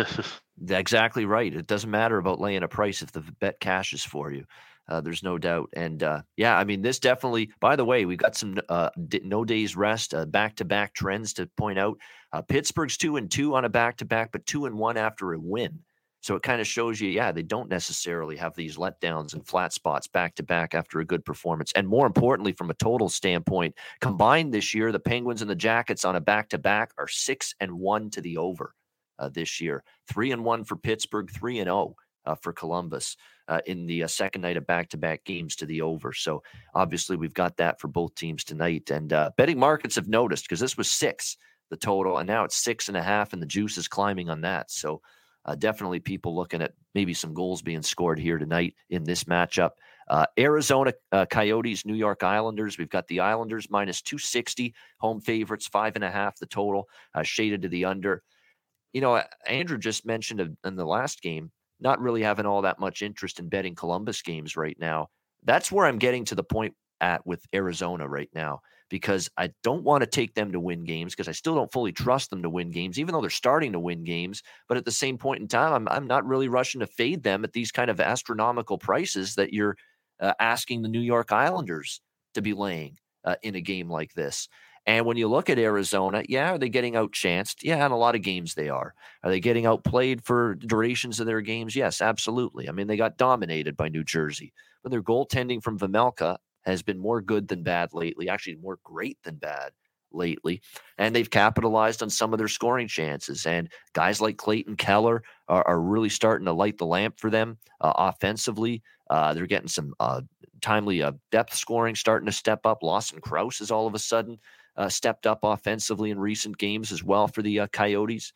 exactly right. It doesn't matter about laying a price if the bet cashes for you. Uh, there's no doubt. And uh, yeah, I mean, this definitely. By the way, we got some uh, no days rest, back to back trends to point out. Uh, Pittsburgh's two and two on a back to back, but two and one after a win. So it kind of shows you, yeah, they don't necessarily have these letdowns and flat spots back to back after a good performance. And more importantly, from a total standpoint, combined this year, the Penguins and the Jackets on a back to back are six and one to the over uh, this year. Three and one for Pittsburgh, three and oh uh, for Columbus uh, in the uh, second night of back to back games to the over. So obviously, we've got that for both teams tonight. And uh, betting markets have noticed because this was six, the total, and now it's six and a half, and the juice is climbing on that. So uh, definitely people looking at maybe some goals being scored here tonight in this matchup. Uh, Arizona uh, Coyotes, New York Islanders. We've got the Islanders minus 260, home favorites, five and a half the total, uh, shaded to the under. You know, Andrew just mentioned in the last game, not really having all that much interest in betting Columbus games right now. That's where I'm getting to the point at with Arizona right now because I don't want to take them to win games because I still don't fully trust them to win games, even though they're starting to win games. But at the same point in time, I'm, I'm not really rushing to fade them at these kind of astronomical prices that you're uh, asking the New York Islanders to be laying uh, in a game like this. And when you look at Arizona, yeah, are they getting outchanced? Yeah, in a lot of games they are. Are they getting outplayed for durations of their games? Yes, absolutely. I mean, they got dominated by New Jersey, but their goaltending from Vejmelka has been more good than bad lately, actually more great than bad lately. And they've capitalized on some of their scoring chances. And guys like Clayton Keller are, are really starting to light the lamp for them uh, offensively. Uh, they're getting some uh, timely uh, depth scoring starting to step up. Lawson Crouse has all of a sudden uh, stepped up offensively in recent games as well for the uh, Coyotes.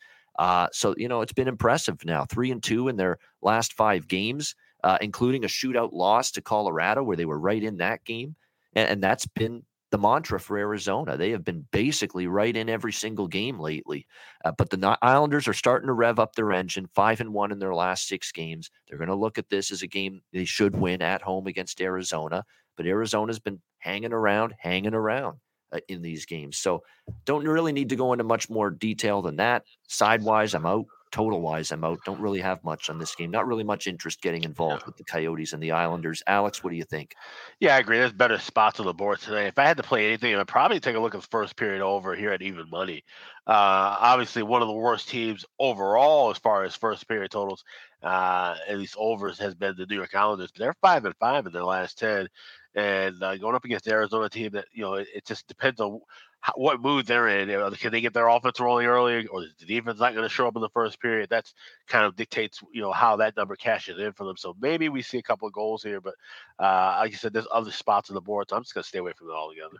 So you know it's been impressive now, three and two in their last five games, uh, including a shootout loss to Colorado where they were right in that game, and, and that's been the mantra for Arizona. They have been basically right in every single game lately. Uh, but the Islanders are starting to rev up their engine, five and one in their last six games. They're going to look at this as a game they should win at home against Arizona. But Arizona's been hanging around, hanging around uh, in these games. So don't really need to go into much more detail than that. Sidewise, I'm out. Total wise, I'm out. Don't really have much on this game. Not really much interest getting involved with the Coyotes and the Islanders. Alex, what do you think? Yeah, I agree. There's better spots on the board today. If I had to play anything, I'd probably take a look at the first period over here at even money. Uh, obviously, one of the worst teams overall as far as first period totals, uh, at least overs, has been the New York Islanders. But they're five and five in their last ten and uh, going up against the Arizona team that you know it, it just depends on how, what mood they're in. You know, can they get their offense rolling early, or the defense not going to show up in the first period? That's kind of dictates you know how that number cashes in for them. So maybe we see a couple of goals here, but uh, like I said, there's other spots on the board, so I'm just going to stay away from it altogether.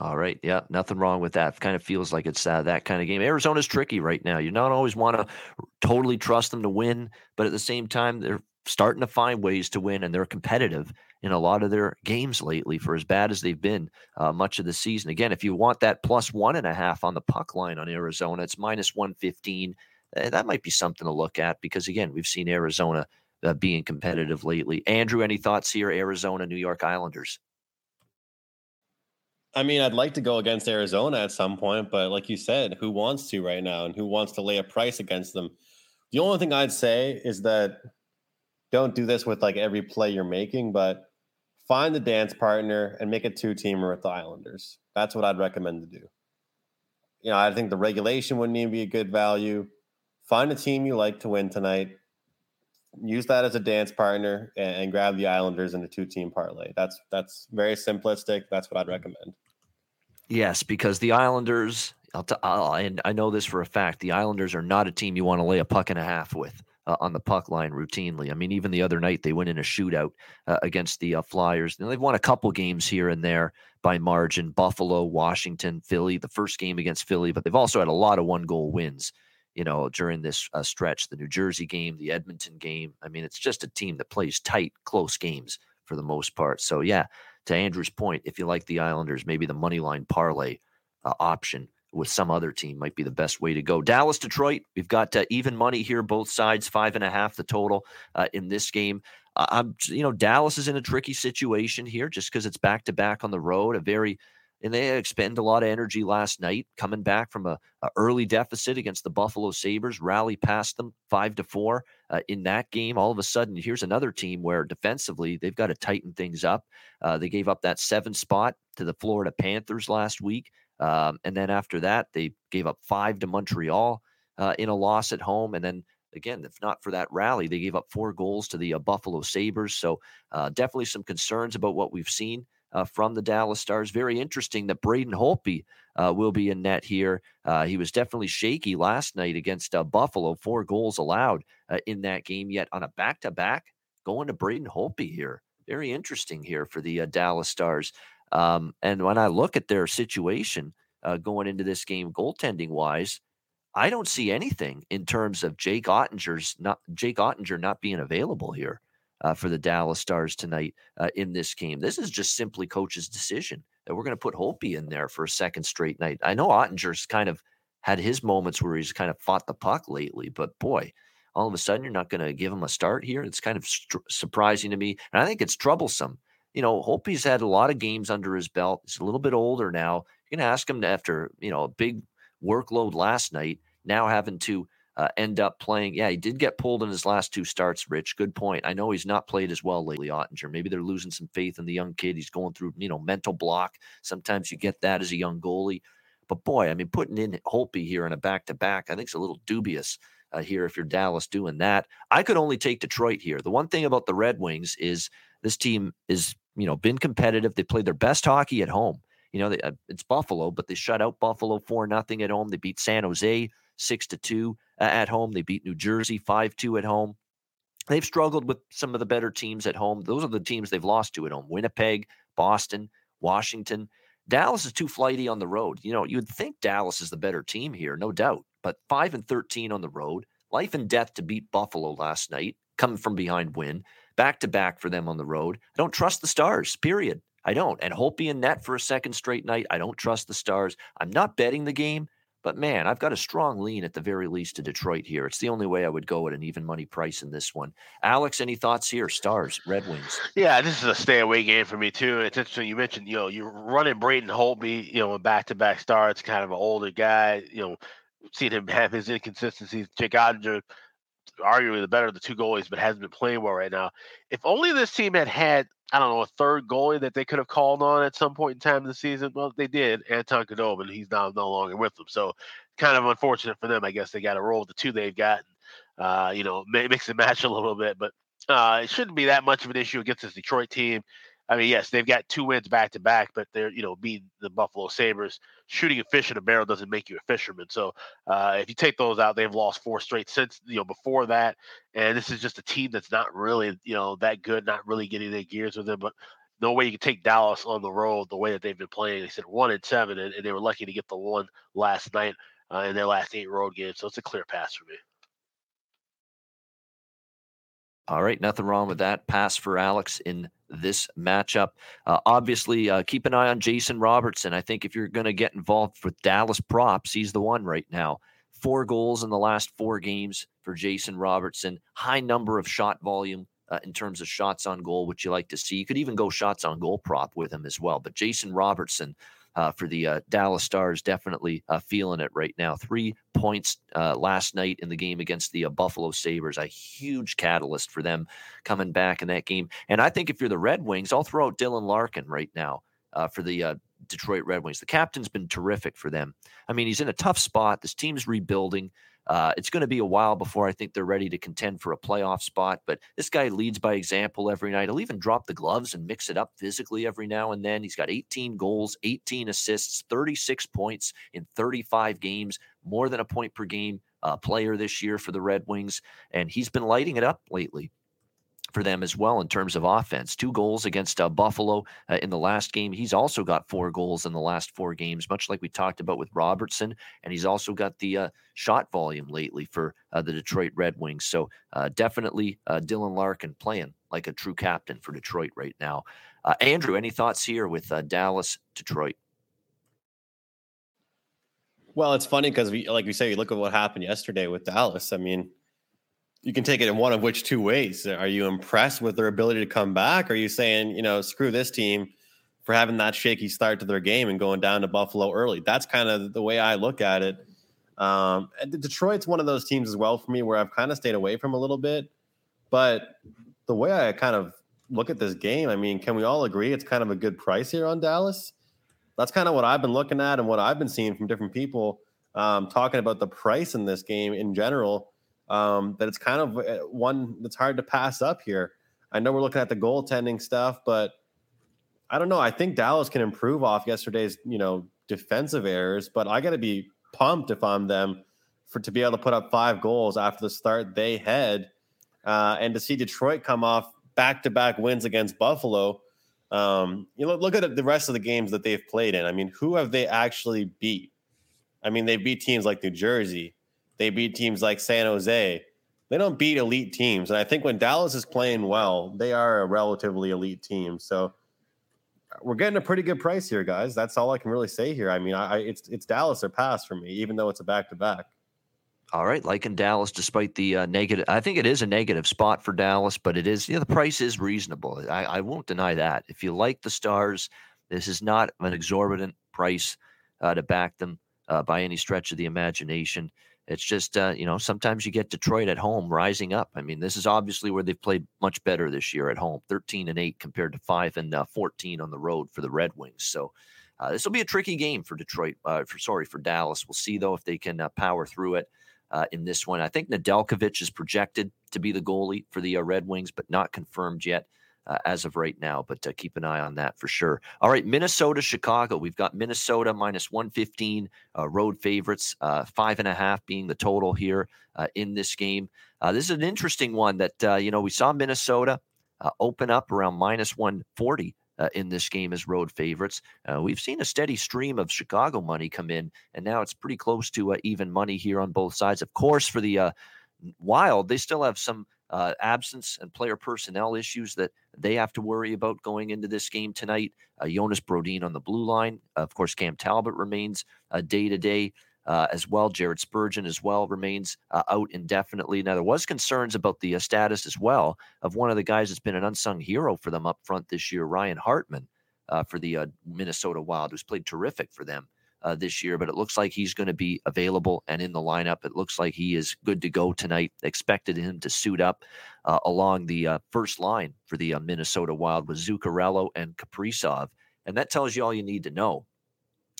All right. Yeah. Nothing wrong with that. Kind of feels like it's uh, that kind of game. Arizona's tricky right now. You not always want to totally trust them to win, but at the same time, they're starting to find ways to win and they're competitive in a lot of their games lately for as bad as they've been uh, much of the season. Again, if you want that plus one and a half on the puck line on Arizona, it's minus 115. Uh, that might be something to look at because, again, we've seen Arizona uh, being competitive lately. Andrew, any thoughts here? Arizona, New York Islanders. I mean, I'd like to go against Arizona at some point, but like you said, who wants to right now and who wants to lay a price against them? The only thing I'd say is that don't do this with like every play you're making, but find the dance partner and make a two teamer with the Islanders. That's what I'd recommend to do. You know, I think the regulation wouldn't even be a good value. Find a team you like to win tonight. Use that as a dance partner and, and grab the Islanders in a two team parlay. That's that's very simplistic. That's what I'd recommend. Yes, because the Islanders, I'll t- I'll, and I know this for a fact, the Islanders are not a team you want to lay a puck and a half with uh, on the puck line routinely. I mean, even the other night they went in a shootout uh, against the uh, Flyers. And they've won a couple games here and there by margin. Buffalo, Washington, Philly. The first game against Philly, but they've also had a lot of one goal wins. You know, during this uh, stretch, the New Jersey game, the Edmonton game. I mean, it's just a team that plays tight, close games for the most part. So, yeah, to Andrew's point, if you like the Islanders, maybe the money line parlay uh, option with some other team might be the best way to go. Dallas, Detroit, we've got uh, even money here, both sides, five and a half the total uh, in this game. Uh, I'm, you know, Dallas is in a tricky situation here just because it's back to back on the road, a very and they expend a lot of energy last night coming back from a, a, early deficit against the buffalo sabres rally past them five to four uh, in that game all of a sudden here's another team where defensively they've got to tighten things up uh, they gave up that seven spot to the florida panthers last week um, and then after that, they gave up five to Montreal uh, in a loss at home. And then again, if not for that rally, they gave up four goals to the uh, Buffalo Sabres. So uh, definitely some concerns about what we've seen. Uh, from the Dallas Stars. Very interesting that Braden Holtby uh, will be in net here. Uh, he was definitely shaky last night against Buffalo, four goals allowed in that game, yet on a back to back, going to Braden Holtby here. Very interesting here for the Dallas Stars. Um, and when I look at their situation uh, going into this game, goaltending wise, I don't see anything in terms of Jake Oettinger's not Jake Oettinger not being available here uh, for the Dallas Stars tonight uh, in this game. This is just simply coach's decision that we're going to put Holtby in there for a second straight night. I know Oettinger's kind of had his moments where he's kind of fought the puck lately, but boy, all of a sudden you're not going to give him a start here. It's kind of surprising to me, and I think it's troublesome you know, Holtby's had a lot of games under his belt. He's a little bit older now. You can ask him after, you know, a big workload last night, now having to uh, end up playing. Yeah, he did get pulled in his last two starts, Rich. Good point. I know he's not played as well lately, Oettinger. Maybe they're losing some faith in the young kid. He's going through, you know, mental block. Sometimes you get that as a young goalie. But boy, I mean, putting in Holtby here in a back to back, I think it's a little dubious uh, here if you're Dallas doing that. I could only take Detroit here. The one thing about the Red Wings is this team is, you know, been competitive. They played their best hockey at home. You know, they, uh, it's Buffalo, but they shut out Buffalo four nothing at home. They beat San Jose six to two uh, at home. They beat New Jersey five two at home. They've struggled with some of the better teams at home. Those are the teams they've lost to at home: Winnipeg, Boston, Washington. Dallas is too flighty on the road. You know, you would think Dallas is the better team here, no doubt. But five and thirteen on the road, life and death to beat Buffalo last night, coming from behind win, back to back for them on the road. I don't trust the Stars. Period. I don't. And Holtby in net for a second straight night. I don't trust the Stars. I'm not betting the game. But man, I've got a strong lean at the very least to Detroit here. It's the only way I would go at an even money price in this one. Alex, any thoughts here? Stars, Red Wings. Yeah, this is a stay away game for me too. It's interesting you mentioned, you know, you're running Braden Holtby, you know, a back to back starts, kind of an older guy, you know, seen him have his inconsistencies. Jake Oettinger, arguably the better of the two goalies, but hasn't been playing well right now. If only this team had had I don't know, a third goalie that they could have called on at some point in time in the season. Well, they did, Anton Khudobin. He's now no longer with them. So kind of unfortunate for them. I guess they got to roll with the two they've got. Uh, you know, mix and match a little bit, but uh, it shouldn't be that much of an issue against this Detroit team. I mean, yes, they've got two wins back to back, but they're you know beating the Buffalo Sabres. Shooting a fish in a barrel doesn't make you a fisherman. So uh, if you take those out, they've lost four straight since you know before that. And this is just a team that's not really you know that good, not really getting their gears with them. But no way you can take Dallas on the road the way that they've been playing. They said one and seven, and, and they were lucky to get the one last night uh, in their last eight road games. So it's a clear pass for me. All right, nothing wrong with that. Pass for Alex in this matchup. Uh, obviously, uh, keep an eye on Jason Robertson. I think if you're going to get involved with Dallas props, he's the one right now. Four goals in the last four games for Jason Robertson. High number of shot volume uh, in terms of shots on goal, which you like to see. You could even go shots on goal prop with him as well. But Jason Robertson, uh, for the uh, Dallas Stars. Definitely uh, feeling it right now. Three points uh, last night in the game against the uh, Buffalo Sabres. A huge catalyst for them coming back in that game. And I think if you're the Red Wings, I'll throw out Dylan Larkin right now uh, for the Detroit Red Wings. The captain's been terrific for them. I mean, he's in a tough spot. This team's rebuilding. Uh, it's going to be a while before I think they're ready to contend for a playoff spot. But this guy leads by example every night. He'll even drop the gloves and mix it up physically every now and then. He's got 18 goals, 18 assists, 36 points in 35 games, more than a point per game uh, player this year for the Red Wings. And he's been lighting it up lately for them as well in terms of offense. Two goals against uh, Buffalo uh, in the last game. He's also got four goals in the last four games, much like we talked about with Robertson. And he's also got the uh, shot volume lately for uh, the Detroit Red Wings. So uh, definitely uh, Dylan Larkin playing like a true captain for Detroit right now. Andrew, any thoughts here with Dallas, Detroit? Well, it's funny because we, like we say, you look at what happened yesterday with Dallas. I mean, you can take it in one of which two ways. Are you impressed with their ability to come back? Are you saying, you know, screw this team for having that shaky start to their game and going down to Buffalo early? That's kind of the way I look at it. Um, Detroit's one of those teams as well for me where I've kind of stayed away from a little bit. But the way I kind of look at this game, I mean, can we all agree it's kind of a good price here on Dallas? That's kind of what I've been looking at and what I've been seeing from different people um, talking about the price in this game in general um, that it's kind of uh, one that's hard to pass up here. I know we're looking at the goaltending stuff, but I don't know. I think Dallas can improve off yesterday's, you know, defensive errors, but I got to be pumped if I'm them for to be able to put up five goals after the start they had, uh, and to see Detroit come off back-to-back wins against Buffalo. Um, you know, look at the rest of the games that they've played in. I mean, who have they actually beat? I mean, they beat teams like New Jersey, they beat teams like San Jose. They don't beat elite teams. And I think when Dallas is playing well, they are a relatively elite team. So we're getting a pretty good price here, guys. That's all I can really say here. I mean, I, it's it's Dallas or pass for me, even though it's a back to back. All right, like in Dallas, despite the uh, negative, I think it is a negative spot for Dallas, but it is, you know, the price is reasonable. I, I won't deny that. If you like the Stars, this is not an exorbitant price uh, to back them uh, by any stretch of the imagination. It's just, uh, you know, sometimes you get Detroit at home rising up. I mean, this is obviously where they've played much better this year at home 13 and 8 compared to 5 and uh, 14 on the road for the Red Wings. So uh, this will be a tricky game for Detroit, uh, for sorry, for Dallas. We'll see, though, if they can uh, power through it. Uh, in this one, I think Nedeljkovic is projected to be the goalie for the Red Wings, but not confirmed yet uh, as of right now. But uh, keep an eye on that for sure. All right, Minnesota, Chicago. We've got Minnesota minus 115, uh, road favorites, uh, five and a half being the total here uh, in this game. Uh, this is an interesting one that, you know, we saw Minnesota open up around minus 140. in this game as road favorites, we've seen a steady stream of Chicago money come in, and now it's pretty close to even money here on both sides. Of course, for the Wild, they still have some uh, absence and player personnel issues that they have to worry about going into this game tonight. Uh, Jonas Brodin on the blue line. Of course, Cam Talbot remains day to day as well. Jared Spurgeon as well remains uh, out indefinitely. Now, there was concerns about the uh, status as well of one of the guys that's been an unsung hero for them up front this year, Ryan Hartman, uh, for the Minnesota Wild, who's played terrific for them uh, this year, but it looks like he's going to be available and in the lineup. It looks like he is good to go tonight. Expected him to suit up uh, along the uh, first line for the uh, Minnesota Wild with Zuccarello and Kaprizov. And that tells you all you need to know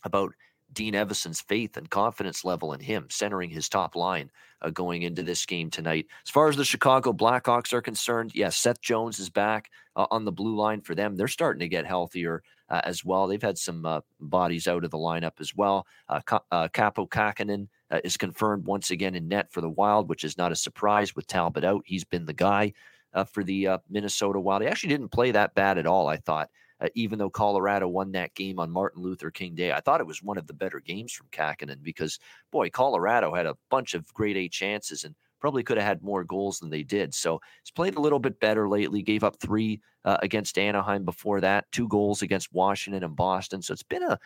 about Dean Evason's faith and confidence level in him, centering his top line uh, going into this game tonight. As far as the Chicago Blackhawks are concerned, yes, Seth Jones is back uh, on the blue line for them. They're starting to get healthier uh, as well. They've had some uh, bodies out of the lineup as well. Uh, uh Kaapo Kähkönen uh, is confirmed once again in net for the Wild, which is not a surprise with Talbot out. He's been the guy uh, for the Minnesota Wild. He actually didn't play that bad at all, I thought. even though Colorado won that game on Martin Luther King Day, I thought it was one of the better games from Kähkönen because, boy, Colorado had a bunch of grade A chances and probably could have had more goals than they did. So he's played a little bit better lately. Gave up three uh, against Anaheim before that, two goals against Washington and Boston. So it's been a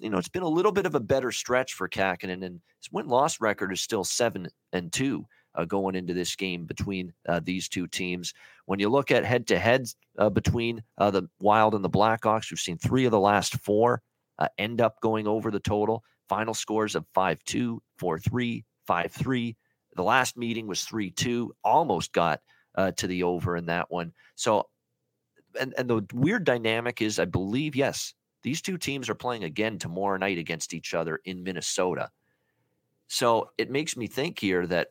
you know it's been a little bit of a better stretch for Kähkönen, and his win loss record is still seven and two. Uh, going into this game between uh, these two teams. When you look at head to heads between uh, the Wild and the Blackhawks, we've seen three of the last four uh, end up going over the total. Final scores of 5 2, 4 3, 5 3, the last meeting was 3 2, almost got uh, to the over in that one. So, and, and the weird dynamic is, I believe, yes, these two teams are playing again tomorrow night against each other in Minnesota. So it makes me think here that,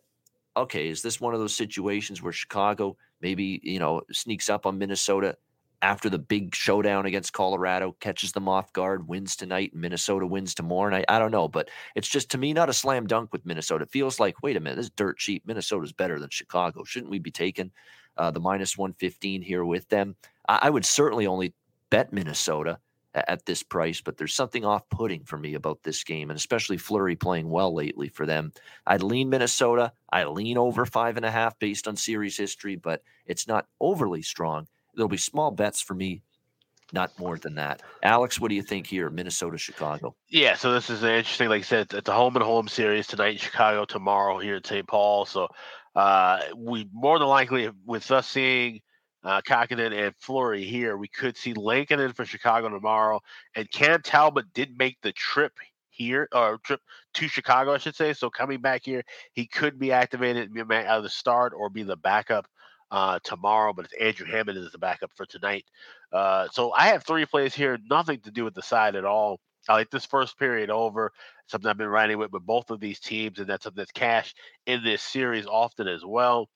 okay, is this one of those situations where Chicago maybe, you know, sneaks up on Minnesota after the big showdown against Colorado, catches them off guard, wins tonight, Minnesota wins tomorrow night. I don't know, but it's just to me not a slam dunk with Minnesota. It feels like, wait a minute, this is dirt cheap. Minnesota's better than Chicago. Shouldn't we be taking uh, the minus 115 here with them? I, I would certainly only bet Minnesota at this price, but there's something off putting for me about this game, and especially Fleury playing well lately for them. I'd lean Minnesota. I lean over five and a half based on series history, but it's not overly strong. There'll be small bets for me, not more than that. Alex, what do you think here, Minnesota, Chicago? Yeah, so this is interesting. Like I said, it's a home and home series tonight in Chicago, tomorrow here at St. Paul. So uh, we more than likely, with us seeing uh, Kähkönen and Fleury here, we could see Lankinen for Chicago tomorrow. And Cam Talbot did make the trip here or trip to Chicago, I should say. So coming back here, he could be activated, out of the start or be the backup uh, tomorrow, but it's Andrew Hammond is the backup for tonight. Uh, so I have three plays here, nothing to do with the side at all. I like this first period over, something I've been writing with with both of these teams, and that's something that's cash in this series often as well.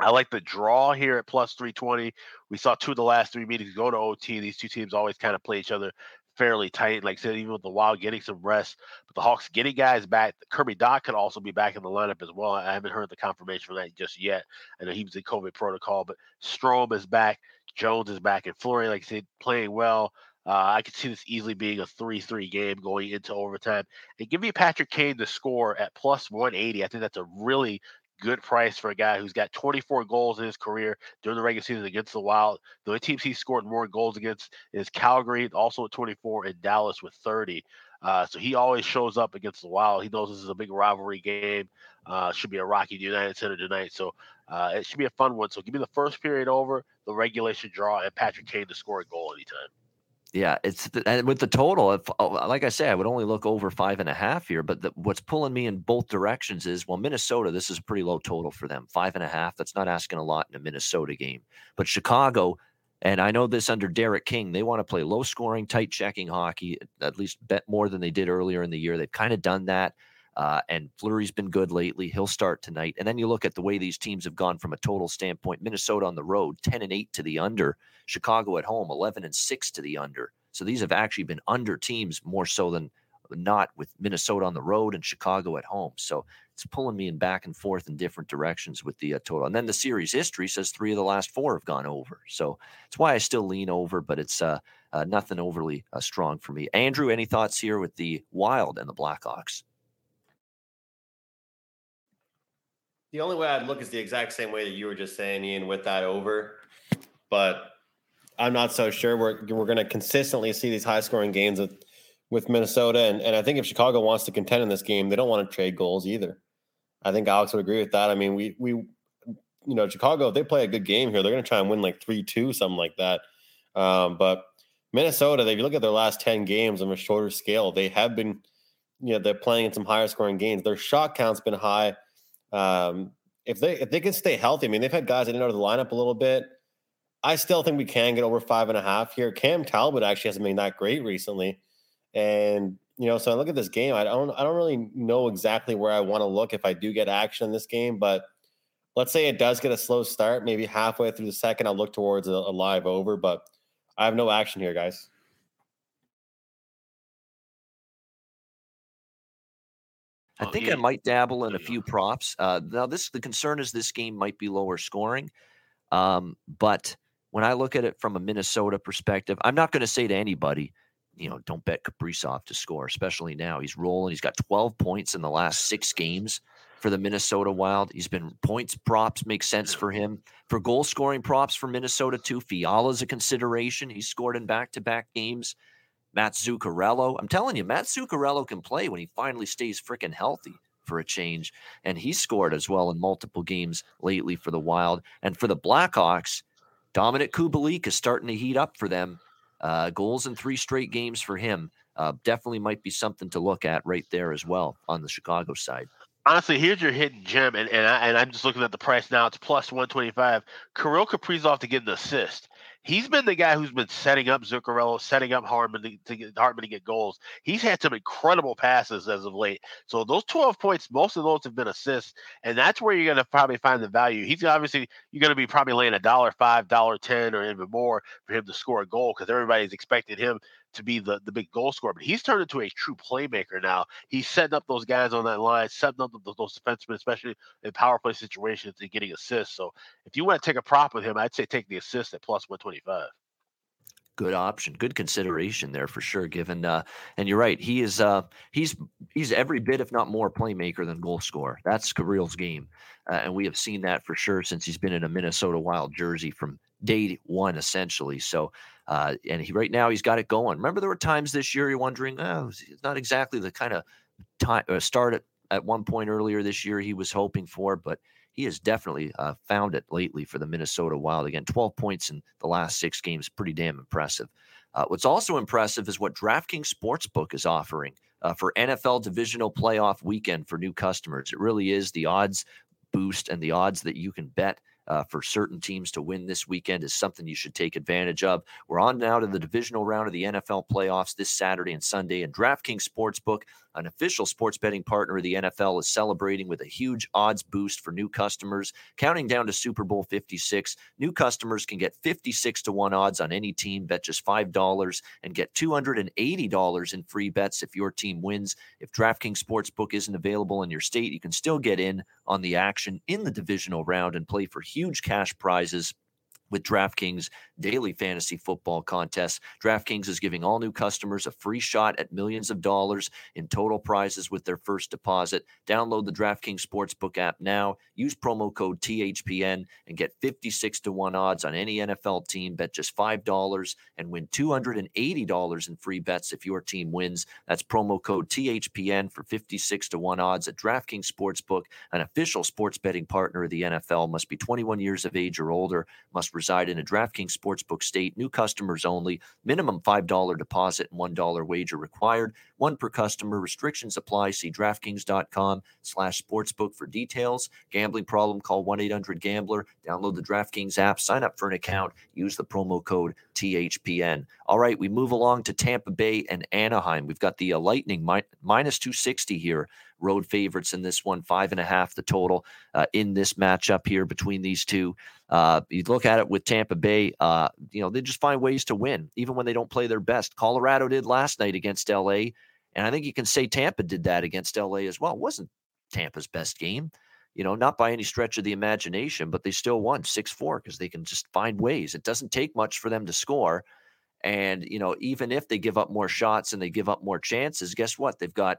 I like the draw here at plus 320. We saw two of the last three meetings go to OT. These two teams always kind of play each other fairly tight. Like I said, even with the Wild getting some rest, but the Hawks getting guys back. Kirby Dach could also be back in the lineup as well. I haven't heard the confirmation for that just yet. I know he was in COVID protocol, but Strome is back. Jones is back, and Fleury, like I said, playing well. Uh, I could see this easily being a 3 3 game going into overtime. And give me Patrick Kane to score at plus 180. I think that's a really good price for a guy who's got 24 goals in his career during the regular season against the Wild. The only teams he scored more goals against is Calgary, also at 24, and Dallas with 30. Uh, so he always shows up against the Wild. He knows this is a big rivalry game. Uh, should be a Rocky United Center tonight. So uh, it should be a fun one. So give me the first period over, the regulation draw, and Patrick Kane to score a goal anytime. Yeah, it's and with the total. If, oh, uh, like I say, I would only look over five and a half here. But the, what's pulling me in both directions is well, Minnesota. This is a pretty low total for them, five and a half. That's not asking a lot in a Minnesota game. But Chicago, and I know this under Derek King, they want to play low scoring, tight checking hockey. At least bet more than they did earlier in the year. They've kind of done that. Uh, and Fleury's been good lately. He'll start tonight. And then you look at the way these teams have gone from a total standpoint. Minnesota on the road, 10 and 8 to the under. Chicago at home, 11 and 6 to the under. So these have actually been under teams more so than not with Minnesota on the road and Chicago at home. So it's pulling me in back and forth in different directions with the uh, total. And then the series history says three of the last four have gone over. So it's why I still lean over, but it's uh, uh, nothing overly uh, strong for me. Andrew, any thoughts here with the Wild and the Blackhawks? The only way I'd look is the exact same way that you were just saying, Ian, with that over. But I'm not so sure. We're we're going to consistently see these high scoring games with with Minnesota, and and I think if Chicago wants to contend in this game, they don't want to trade goals either. I think Alex would agree with that. I mean, we we you know Chicago, if they play a good game here, they're going to try and win like three two, something like that. Um, but Minnesota, if you look at their last ten games on a shorter scale, they have been, you know, they're playing in some higher scoring games. Their shot count's been high. Um, if they if they can stay healthy, I mean, they've had guys in and out of the lineup a little bit. I still think we can get over five and a half here. Cam Talbot actually hasn't been that great recently, and you know, so I look at this game. I don't I don't really know exactly where I want to look if I do get action in this game, but let's say it does get a slow start, maybe halfway through the second, I'll look towards a, a live over, but I have no action here, guys. I oh, think yeah. I might dabble in a few props. Uh, now, this the concern is this game might be lower scoring, um, but when I look at it from a Minnesota perspective, I'm not going to say to anybody, you know, don't bet Kaprizov to score, especially now. He's rolling. He's got 12 points in the last six games for the Minnesota Wild. He's been points props make sense for him. For goal scoring props for Minnesota too, Fiala's a consideration. He's scored in back to back games. Matt Zuccarello. I'm telling you, Matt Zuccarello can play when he finally stays freaking healthy for a change. And he scored as well in multiple games lately for the Wild. And for the Blackhawks, Dominik Kubalik is starting to heat up for them. Uh, goals in three straight games for him. Uh, definitely might be something to look at right there as well on the Chicago side. Honestly, here's your hidden gem, and and, I, I'm just looking at the price now. It's plus 125. Kirill Kaprizov to get an assist he's been the guy who's been setting up Zuccarello, setting up Hartman to, to get Hartman to get goals. He's had some incredible passes as of late. So those 12 points, most of those have been assists, and that's where you're going to probably find the value. He's obviously you're going to be probably laying a dollar five, dollar ten, or even more for him to score a goal because everybody's expected him to be the, the big goal scorer, but he's turned into a true playmaker now. He's setting up those guys on that line, setting up those, those defensemen, especially in power play situations and getting assists. So if you want to take a prop with him, I'd say take the assist at plus 125 good option, good consideration there for sure. Given uh, and you're right, he is uh, he's he's every bit, if not more, playmaker than goal scorer. That's Kirill's game, uh, and we have seen that for sure since he's been in a Minnesota Wild jersey from day one, essentially. So uh, and he right now he's got it going. Remember, there were times this year you're wondering, oh, it's not exactly the kind of time uh, start at, at one point earlier this year he was hoping for, but he has definitely uh, found it lately for the Minnesota Wild. Again, 12 points in the last six games, pretty damn impressive. Uh, what's also impressive is what DraftKings Sportsbook is offering uh, for NFL divisional playoff weekend for new customers. It really is the odds boost and the odds that you can bet uh, for certain teams to win this weekend is something you should take advantage of. We're on now to the divisional round of the NFL playoffs this Saturday and Sunday, and DraftKings Sportsbook an official sports betting partner of the NFL is celebrating with a huge odds boost for new customers. Counting down to Super Bowl 56, new customers can get 56 to 1 odds on any team, bet just $5, and get $280 in free bets if your team wins. If DraftKings Sportsbook isn't available in your state, you can still get in on the action in the divisional round and play for huge cash prizes with DraftKings daily fantasy football contests. DraftKings is giving all new customers a free shot at millions of dollars in total prizes with their first deposit. Download the DraftKings Sportsbook app now. Use promo code THPN and get 56 to 1 odds on any NFL team. Bet just $5 and win $280 in free bets if your team wins. That's promo code THPN for 56 to 1 odds at DraftKings Sportsbook, an official sports betting partner of the NFL. Must be 21 years of age or older. Must reside in a DraftKings Sportsbook state. New customers only. Minimum $5 deposit and $1 wager required. One per customer. Restrictions apply. See DraftKings.com slash sportsbook for details. Gambling problem, call 1-800-GAMBLER. Download the DraftKings app. Sign up for an account. Use the promo code THPN. All right, we move along to Tampa Bay and Anaheim. We've got the uh, Lightning mi- minus 260 here road favorites in this one, five and a half the total uh, in this matchup here between these two. Uh, you look at it with Tampa Bay, uh, you know, they just find ways to win, even when they don't play their best. Colorado did last night against LA. And I think you can say Tampa did that against LA as well. It wasn't Tampa's best game, you know, not by any stretch of the imagination, but they still won 6 4 because they can just find ways. It doesn't take much for them to score. And, you know, even if they give up more shots and they give up more chances, guess what? They've got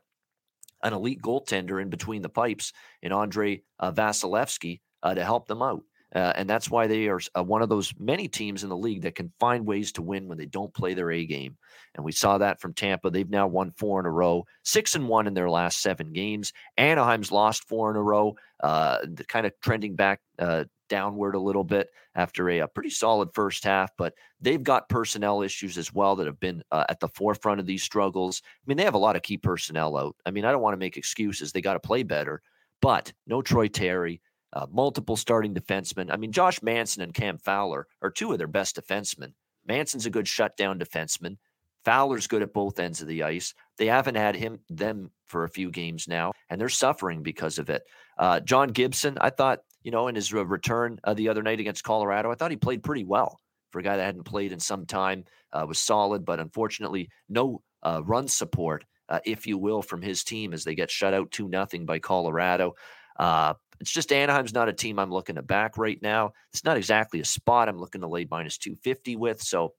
an elite goaltender in between the pipes in Andrei uh, Vasilevskiy uh, to help them out. Uh, and that's why they are uh, one of those many teams in the league that can find ways to win when they don't play their A game. And we saw that from Tampa. They've now won four in a row, six and one in their last seven games. Anaheim's lost four in a row, uh, kind of trending back uh, downward a little bit after a, a, pretty solid first half, but they've got personnel issues as well that have been uh, at the forefront of these struggles. I mean, they have a lot of key personnel out. I mean, I don't want to make excuses. They got to play better, but no Troy Terry, uh, multiple starting defensemen. I mean, Josh Manson and Cam Fowler are two of their best defensemen. Manson's a good shutdown defenseman. Fowler's good at both ends of the ice. They haven't had him them for a few games now, and they're suffering because of it. Uh, John Gibson, I thought you know, in his return uh, the other night against Colorado. I thought he played pretty well for a guy that hadn't played in some time. Uh, was solid, but unfortunately, no uh, run support, uh, if you will, from his team as they get shut out two nothing by Colorado. Uh, it's just Anaheim's not a team I'm looking to back right now. It's not exactly a spot I'm looking to lay minus 250 with. So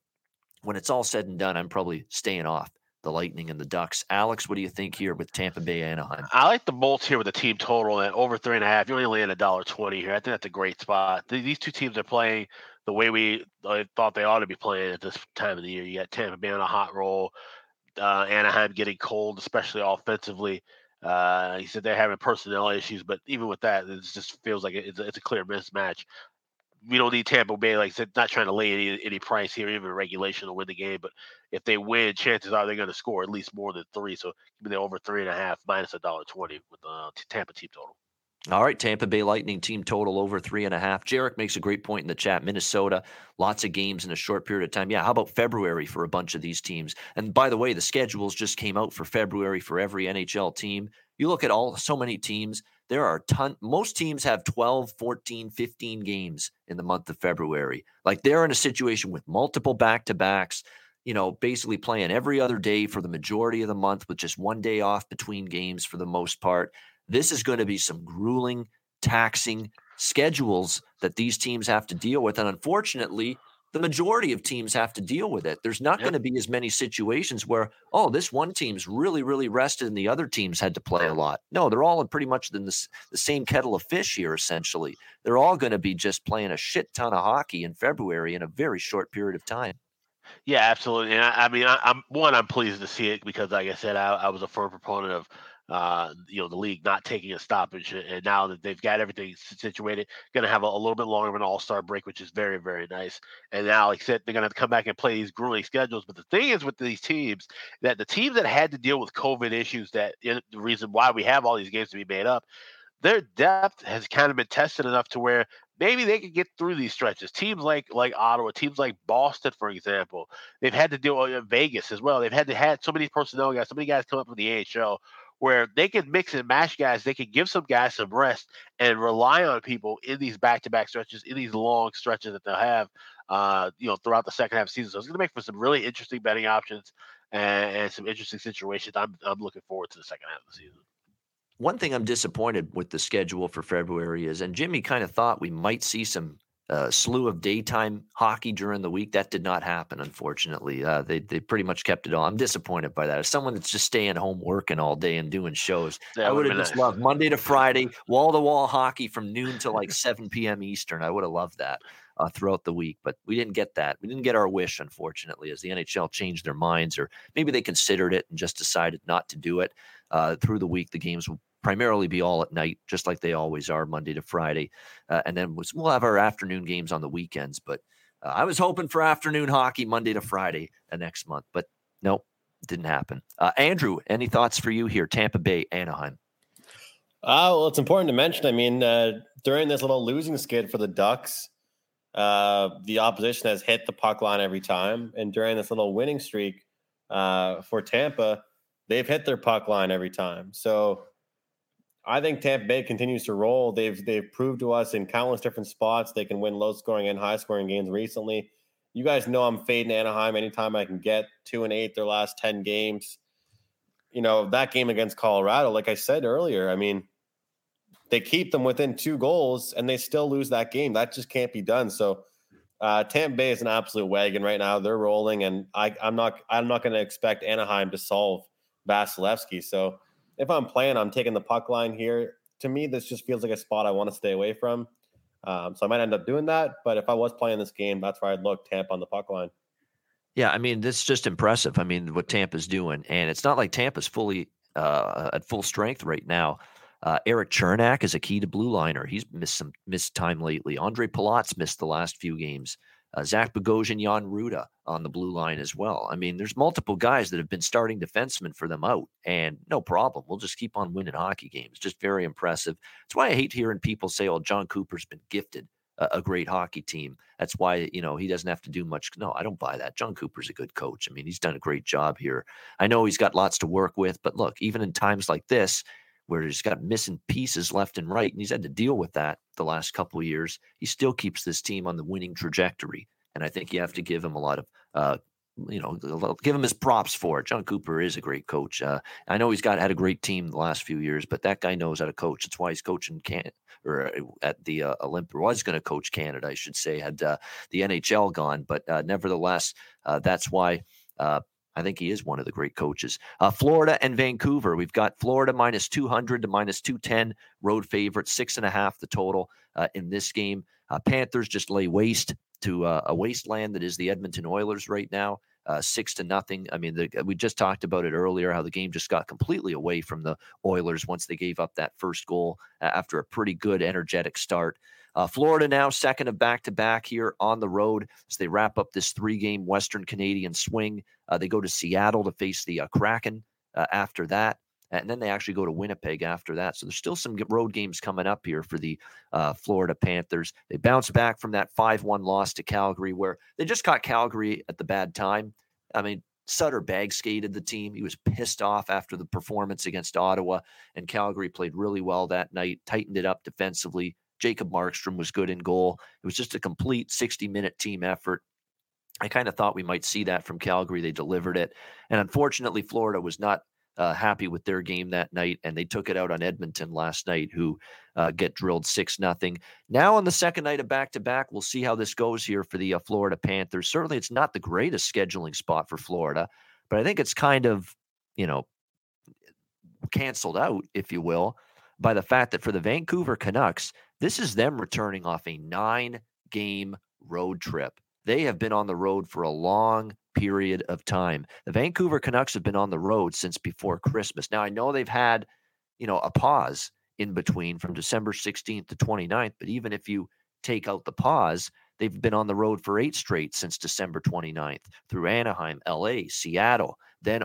when it's all said and done, I'm probably staying off the Lightning and the Ducks. Alex, what do you think here with Tampa Bay Anaheim? I like the Bolts here with the team total at over three and a half. You only land a dollar twenty here. I think that's a great spot. These two teams are playing the way we thought they ought to be playing at this time of the year. You got Tampa Bay on a hot roll, uh, Anaheim getting cold, especially offensively. Uh, he said they're having personnel issues, but even with that, it just feels like it's it's a clear mismatch we don't need Tampa Bay. Like I said, not trying to lay any, any price here, even regulation to win the game. But if they win, chances are they're going to score at least more than three. So give me the over three and a half minus a dollar twenty with the uh, Tampa team total. All right, Tampa Bay Lightning team total over three and a half. Jarek makes a great point in the chat. Minnesota, lots of games in a short period of time. Yeah, how about February for a bunch of these teams? And by the way, the schedules just came out for February for every NHL team. You look at all so many teams there are ton most teams have 12 14 15 games in the month of february. Like they're in a situation with multiple back-to-backs you know basically playing every other day for the majority of the month with just one day off between games for the most part. This is going to be some grueling taxing schedules that these teams have to deal with and unfortunately the majority of teams have to deal with it. There's not yep. going to be as many situations where, oh, this one team's really, really rested and the other teams had to play a lot. No, they're all in pretty much in the, the same kettle of fish here, essentially. They're all going to be just playing a shit ton of hockey in February in a very short period of time. Yeah, absolutely. And I, I mean, I, am one. I'm pleased to see it because, like I said, I, I was a firm proponent of uh, you know, the league not taking a stoppage. And now that they've got everything situated, going to have a, a, little bit longer of an all star break, which is very, very nice. And now, like I said, they're going to come back and play these grueling schedules. But the thing is with these teams, that the teams that had to deal with COVID issues, that the reason why we have all these games to be made up, their depth has kind of been tested enough to where maybe they could get through these stretches. Teams like like Ottawa, teams like Boston, for example, they've had to deal with uh, Vegas as well. They've had to had so many personnel guys, so many guys come up from the AHL where they can mix and match guys. They can give some guys some rest and rely on people in these back-to-back stretches, in these long stretches that they'll have, uh, you know, throughout the second half of the season. So it's going to make for some really interesting betting options and, and some interesting situations. I'm I'm looking forward to the second half of the season. One thing I'm disappointed with the schedule for February is, and Jimmy kind of thought we might see some a slew of daytime hockey during the week. That did not happen, unfortunately. Uh, they they pretty much kept it all. I'm disappointed by that. As someone that's just staying home working all day and doing shows, I would have just nice. loved Monday to Friday, wall to wall hockey from noon to like 7 p.m. Eastern. I would have loved that uh, throughout the week, but we didn't get that. We didn't get our wish, unfortunately, as the NHL changed their minds, or maybe they considered it and just decided not to do it. Uh, through the week, the games will primarily be all at night, just like they always are, Monday to Friday. Uh, and then we'll have our afternoon games on the weekends. But uh, I was hoping for afternoon hockey Monday to Friday uh, next month, but nope, didn't happen. Uh, Andrew, any thoughts for you here? Tampa Bay, Anaheim. Uh, well, it's important to mention. I mean, uh, during this little losing skid for the Ducks, the opposition has hit the puck line every time, and during this little winning streak for Tampa, they've hit their puck line every time. So I think Tampa Bay continues to roll. They've they've proved to us in countless different spots they can win low scoring and high scoring games recently. You guys know I'm fading Anaheim anytime I can get two and eight their last ten games. You know that game against Colorado, like I said earlier. I mean, they keep them within two goals and they still lose that game. That just can't be done. So uh, Tampa Bay is an absolute wagon right now. They're rolling, and I, I'm not I'm not going to expect Anaheim to solve Vasilevskiy. So if I'm playing, I'm taking the puck line here. To me, this just feels like a spot I want to stay away from. Um, so I might end up doing that. But if I was playing this game, that's where I'd look Tampa on the puck line. Yeah, I mean, this is just impressive. I mean, what Tampa's doing, and it's not like Tampa's fully uh, at full strength right now. Uh, Erik Cernak is a key to blue liner. He's missed some missed time lately. Ondrej Palat's missed the last few games. Uh, Zach Bogosian, Jan Rutta on the blue line as well. I mean, there's multiple guys that have been starting defensemen for them out, and no problem. We'll just keep on winning hockey games. Just very impressive. That's why I hate hearing people say, "Oh, Jon Cooper's been gifted a, a great hockey team." That's why you know he doesn't have to do much. No, I don't buy that. Jon Cooper's a good coach. I mean, he's done a great job here. I know he's got lots to work with, but look, even in times like this, where he's got missing pieces left and right, and he's had to deal with that the last couple of years. He still keeps this team on the winning trajectory, and I think you have to give him a lot of, uh, you know, give him his props for it. Jon Cooper is a great coach. Uh, I know he's got had a great team the last few years, but that guy knows how to coach. That's why he's coaching can or uh, at the uh, Olympic was going to coach Canada, I should say, had uh, the NHL gone, but uh, nevertheless, uh, that's why. I think he is one of the great coaches. Uh, Florida and Vancouver. We've got Florida minus 200 to minus 210, road favorite, six and a half the total uh, in this game. Uh, Panthers just lay waste to uh, a wasteland that is the Edmonton Oilers right now, uh, six to nothing. I mean, the, we just talked about it earlier how the game just got completely away from the Oilers once they gave up that first goal after a pretty good, energetic start. Uh, Florida now second of back to back here on the road as they wrap up this three game Western Canadian swing. Uh, they go to Seattle to face the uh, Kraken uh, after that. And then they actually go to Winnipeg after that. So there's still some road games coming up here for the uh, Florida Panthers. They bounce back from that 5 1 loss to Calgary, where they just caught Calgary at the bad time. I mean, Sutter bag skated the team. He was pissed off after the performance against Ottawa, and Calgary played really well that night, tightened it up defensively, Jacob Markstrom was good in goal. It was just a complete 60 minute team effort. I kind of thought we might see that from Calgary. They delivered it. And unfortunately, Florida was not uh, happy with their game that night, and they took it out on Edmonton last night, who uh, get drilled six nothing. Now on the second night of back to back, we'll see how this goes here for the uh, Florida Panthers. Certainly, it's not the greatest scheduling spot for Florida, but I think it's kind of you know canceled out, if you will, by the fact that for the Vancouver Canucks, this is them returning off a nine game road trip. They have been on the road for a long period of time. The Vancouver Canucks have been on the road since before Christmas. Now, I know they've had, you know, a pause in between from December 16th to 29th, but even if you take out the pause, they've been on the road for eight straight since December 29th through Anaheim, LA, Seattle, then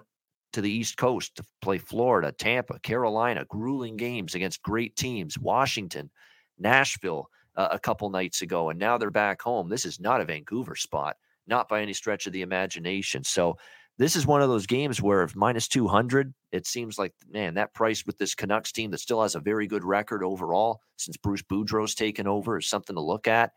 to the East Coast to play Florida, Tampa, Carolina, grueling games against great teams, Washington, Nashville uh, a couple nights ago, and now they're back home. This is not a Vancouver spot, not by any stretch of the imagination. So this is one of those games where if minus 200, it seems like, man, that price with this Canucks team that still has a very good record overall since Bruce Boudreau's taken over is something to look at.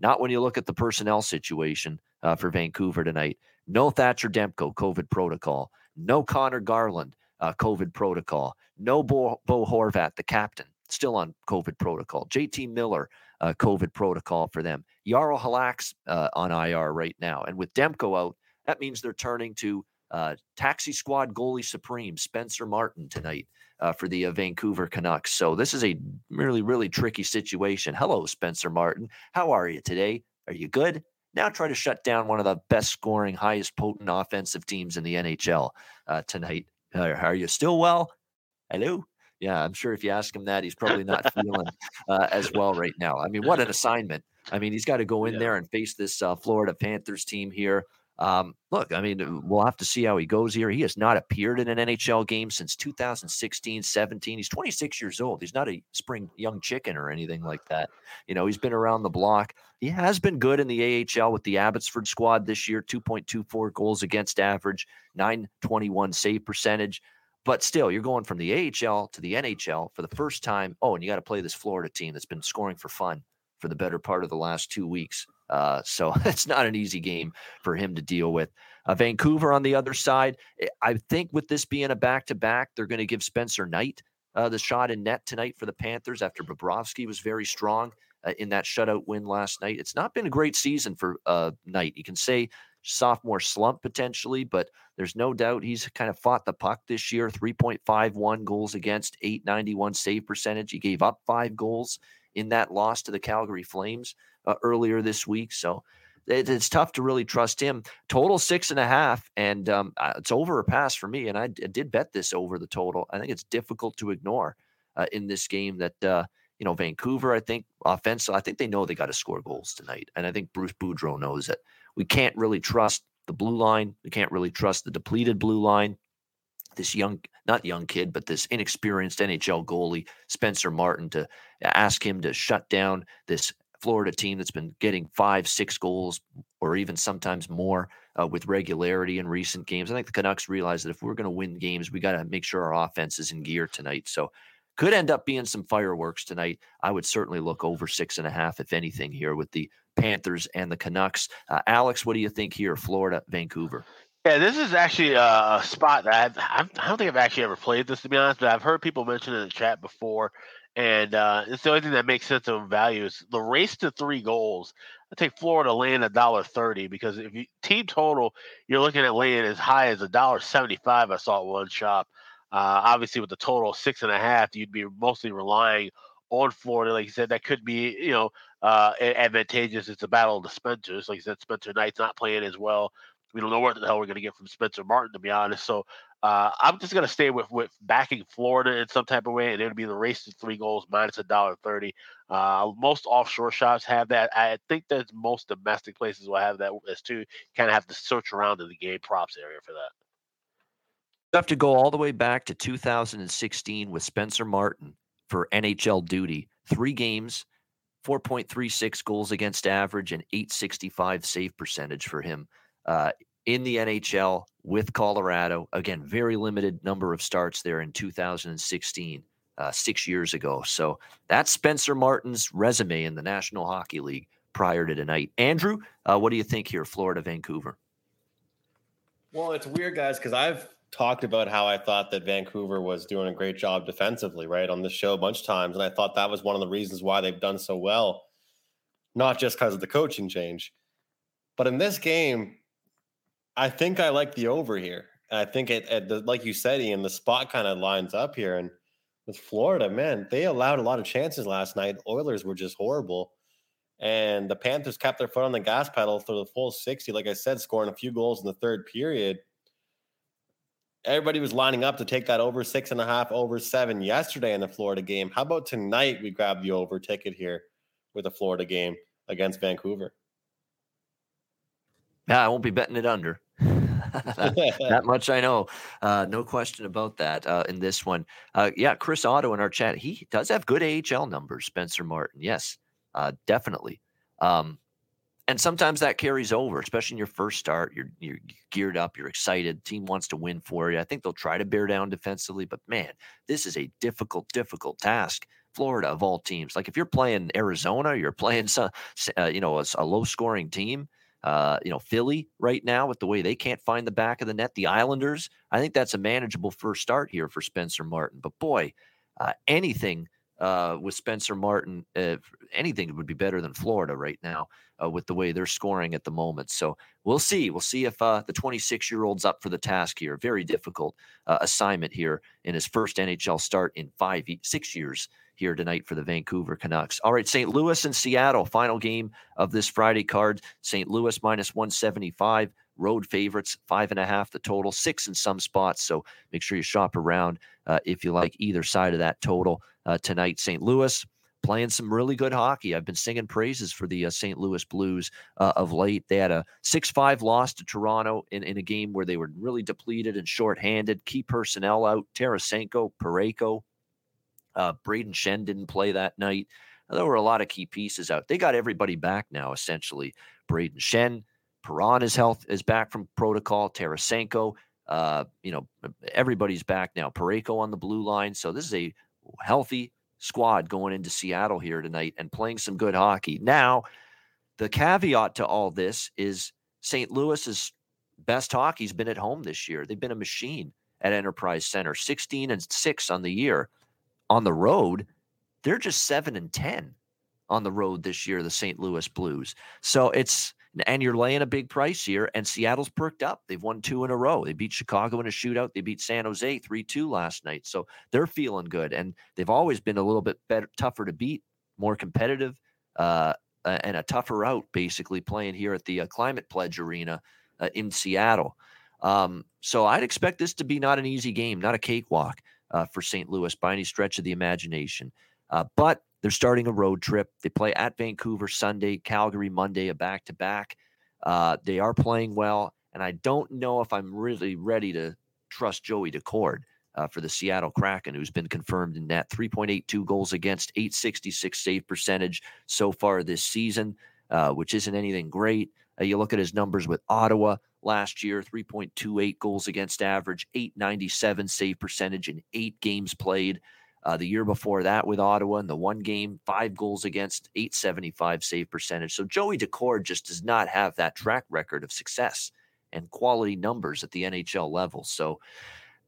Not when you look at the personnel situation uh, for Vancouver tonight. No Thatcher Demko COVID protocol. No Conor Garland uh, COVID protocol. No Bo, Bo Horvat, the captain still on COVID protocol. JT Miller, uh, COVID protocol for them. Jaro Halak's uh, on IR right now. And with Demko out, that means they're turning to uh, taxi squad goalie supreme Spencer Martin tonight uh, for the uh, Vancouver Canucks. So this is a really, really tricky situation. Hello, Spencer Martin. How are you today? Are you good? Now try to shut down one of the best scoring, highest potent offensive teams in the NHL uh, tonight. are you still well? Hello. Yeah, I'm sure if you ask him that, he's probably not feeling uh, as well right now. I mean, what an assignment. I mean, he's got to go in Yeah. there and face this uh, Florida Panthers team here. Um, look, I mean, we'll have to see how he goes here. He has not appeared in an NHL game since 2016 17. He's 26 years old. He's not a spring young chicken or anything like that. You know, he's been around the block. He has been good in the AHL with the Abbotsford squad this year 2.24 goals against average, 921 save percentage. But still, you're going from the AHL to the NHL for the first time. Oh, and you got to play this Florida team that's been scoring for fun for the better part of the last two weeks. Uh, so it's not an easy game for him to deal with. Uh, Vancouver on the other side, eh, I think with this being a back to back, they're going to give Spencer Knight uh, the shot in net tonight for the Panthers after Bobrovsky was very strong uh, in that shutout win last night. It's not been a great season for uh, Knight. You can say sophomore slump potentially, but there's no doubt he's kind of fought the puck this year 3.51 goals against, 891 save percentage. He gave up five goals in that loss to the Calgary Flames uh, earlier this week. So it, it's tough to really trust him. Total six and a half, and um, uh, it's over a pass for me. And I, did bet this over the total. I think it's difficult to ignore uh, in this game that. Uh, you know, Vancouver, I think offensive, I think they know they got to score goals tonight. And I think Bruce Boudreau knows it. We can't really trust the blue line. We can't really trust the depleted blue line. This young, not young kid, but this inexperienced NHL goalie, Spencer Martin, to ask him to shut down this Florida team that's been getting five, six goals, or even sometimes more uh, with regularity in recent games. I think the Canucks realize that if we're going to win games, we got to make sure our offense is in gear tonight. So could end up being some fireworks tonight. I would certainly look over six and a half, if anything, here with the Panthers and the Canucks. Uh, Alex, what do you think here? Florida, Vancouver. Yeah, this is actually a spot that I've, I've, I don't think I've actually ever played this to be honest, but I've heard people mention in the chat before, and uh, it's the only thing that makes sense of value is the race to three goals. I take Florida laying a dollar thirty because if you team total, you're looking at laying as high as a dollar seventy five. I saw at one shop. Uh, obviously, with the total six and a half, you'd be mostly relying on Florida. Like you said, that could be you know uh, advantageous. It's a battle of the Spencers. Like you said, Spencer Knight's not playing as well. We don't know what the hell we're going to get from Spencer Martin, to be honest. So uh, I'm just going to stay with with backing Florida in some type of way, and it'll be the race to three goals minus a dollar thirty. Uh, most offshore shops have that. I think that most domestic places will have that as too. Kind of have to search around in the game props area for that. You have to go all the way back to 2016 with Spencer Martin for NHL duty. Three games, 4.36 goals against average, and 865 save percentage for him uh, in the NHL with Colorado. Again, very limited number of starts there in 2016, uh, six years ago. So that's Spencer Martin's resume in the National Hockey League prior to tonight. Andrew, uh, what do you think here, Florida, Vancouver? Well, it's weird, guys, because I've talked about how I thought that Vancouver was doing a great job defensively, right, on this show a bunch of times. And I thought that was one of the reasons why they've done so well, not just because of the coaching change. But in this game, I think I like the over here. And I think it, it like you said, Ian, the spot kind of lines up here. And with Florida, man, they allowed a lot of chances last night. Oilers were just horrible. And the Panthers kept their foot on the gas pedal for the full 60. Like I said, scoring a few goals in the third period. Everybody was lining up to take that over six and a half, over seven yesterday in the Florida game. How about tonight we grab the over ticket here with the Florida game against Vancouver? Yeah, I won't be betting it under. that much I know. Uh, no question about that uh, in this one. Uh, yeah, Chris Otto in our chat, he does have good AHL numbers, Spencer Martin. Yes, uh, definitely. Um, and sometimes that carries over, especially in your first start. You're, you're geared up, you're excited. Team wants to win for you. I think they'll try to bear down defensively, but man, this is a difficult, difficult task. Florida of all teams, like if you're playing Arizona, you're playing some, uh, you know, a, a low-scoring team. Uh, you know, Philly right now with the way they can't find the back of the net. The Islanders, I think that's a manageable first start here for Spencer Martin. But boy, uh, anything uh, with Spencer Martin, uh, anything would be better than Florida right now uh, with the way they're scoring at the moment. So we'll see. We'll see if uh, the 26 year old's up for the task here. Very difficult uh, assignment here in his first NHL start in five, six years here tonight for the Vancouver Canucks. All right, St. Louis and Seattle, final game of this Friday card. St. Louis minus 175, road favorites, five and a half the total, six in some spots. So make sure you shop around uh, if you like either side of that total uh, tonight. St. Louis playing some really good hockey. I've been singing praises for the uh, St. Louis Blues uh, of late. They had a 6 5 loss to Toronto in, in a game where they were really depleted and shorthanded. Key personnel out Tarasenko, Parayko. uh, Brayden Schenn didn't play that night. There were a lot of key pieces out. They got everybody back now, essentially. Brayden Schenn, Perron is health is back from protocol. Tarasenko, uh, you know, everybody's back now. Parayko on the blue line. So this is a healthy squad going into Seattle here tonight and playing some good hockey. Now, the caveat to all this is St. Louis's best hockey's been at home this year. They've been a machine at Enterprise Center, 16 and 6 on the year. On the road, they're just 7 and 10 on the road this year, the St. Louis Blues. So it's and you're laying a big price here. And Seattle's perked up. They've won two in a row. They beat Chicago in a shootout. They beat San Jose 3 2 last night. So they're feeling good. And they've always been a little bit better, tougher to beat, more competitive, uh, and a tougher out, basically, playing here at the uh, Climate Pledge Arena uh, in Seattle. Um, so I'd expect this to be not an easy game, not a cakewalk uh, for St. Louis by any stretch of the imagination. Uh, but they're starting a road trip. They play at Vancouver Sunday, Calgary Monday, a back to back. They are playing well, and I don't know if I'm really ready to trust Joey Daccord uh, for the Seattle Kraken, who's been confirmed in that 3.82 goals against, 866 save percentage so far this season, uh, which isn't anything great. Uh, you look at his numbers with Ottawa last year 3.28 goals against average, 897 save percentage in eight games played. Uh, the year before that with Ottawa in the one game, five goals against, 875 save percentage. So Joey Daccord just does not have that track record of success and quality numbers at the NHL level. So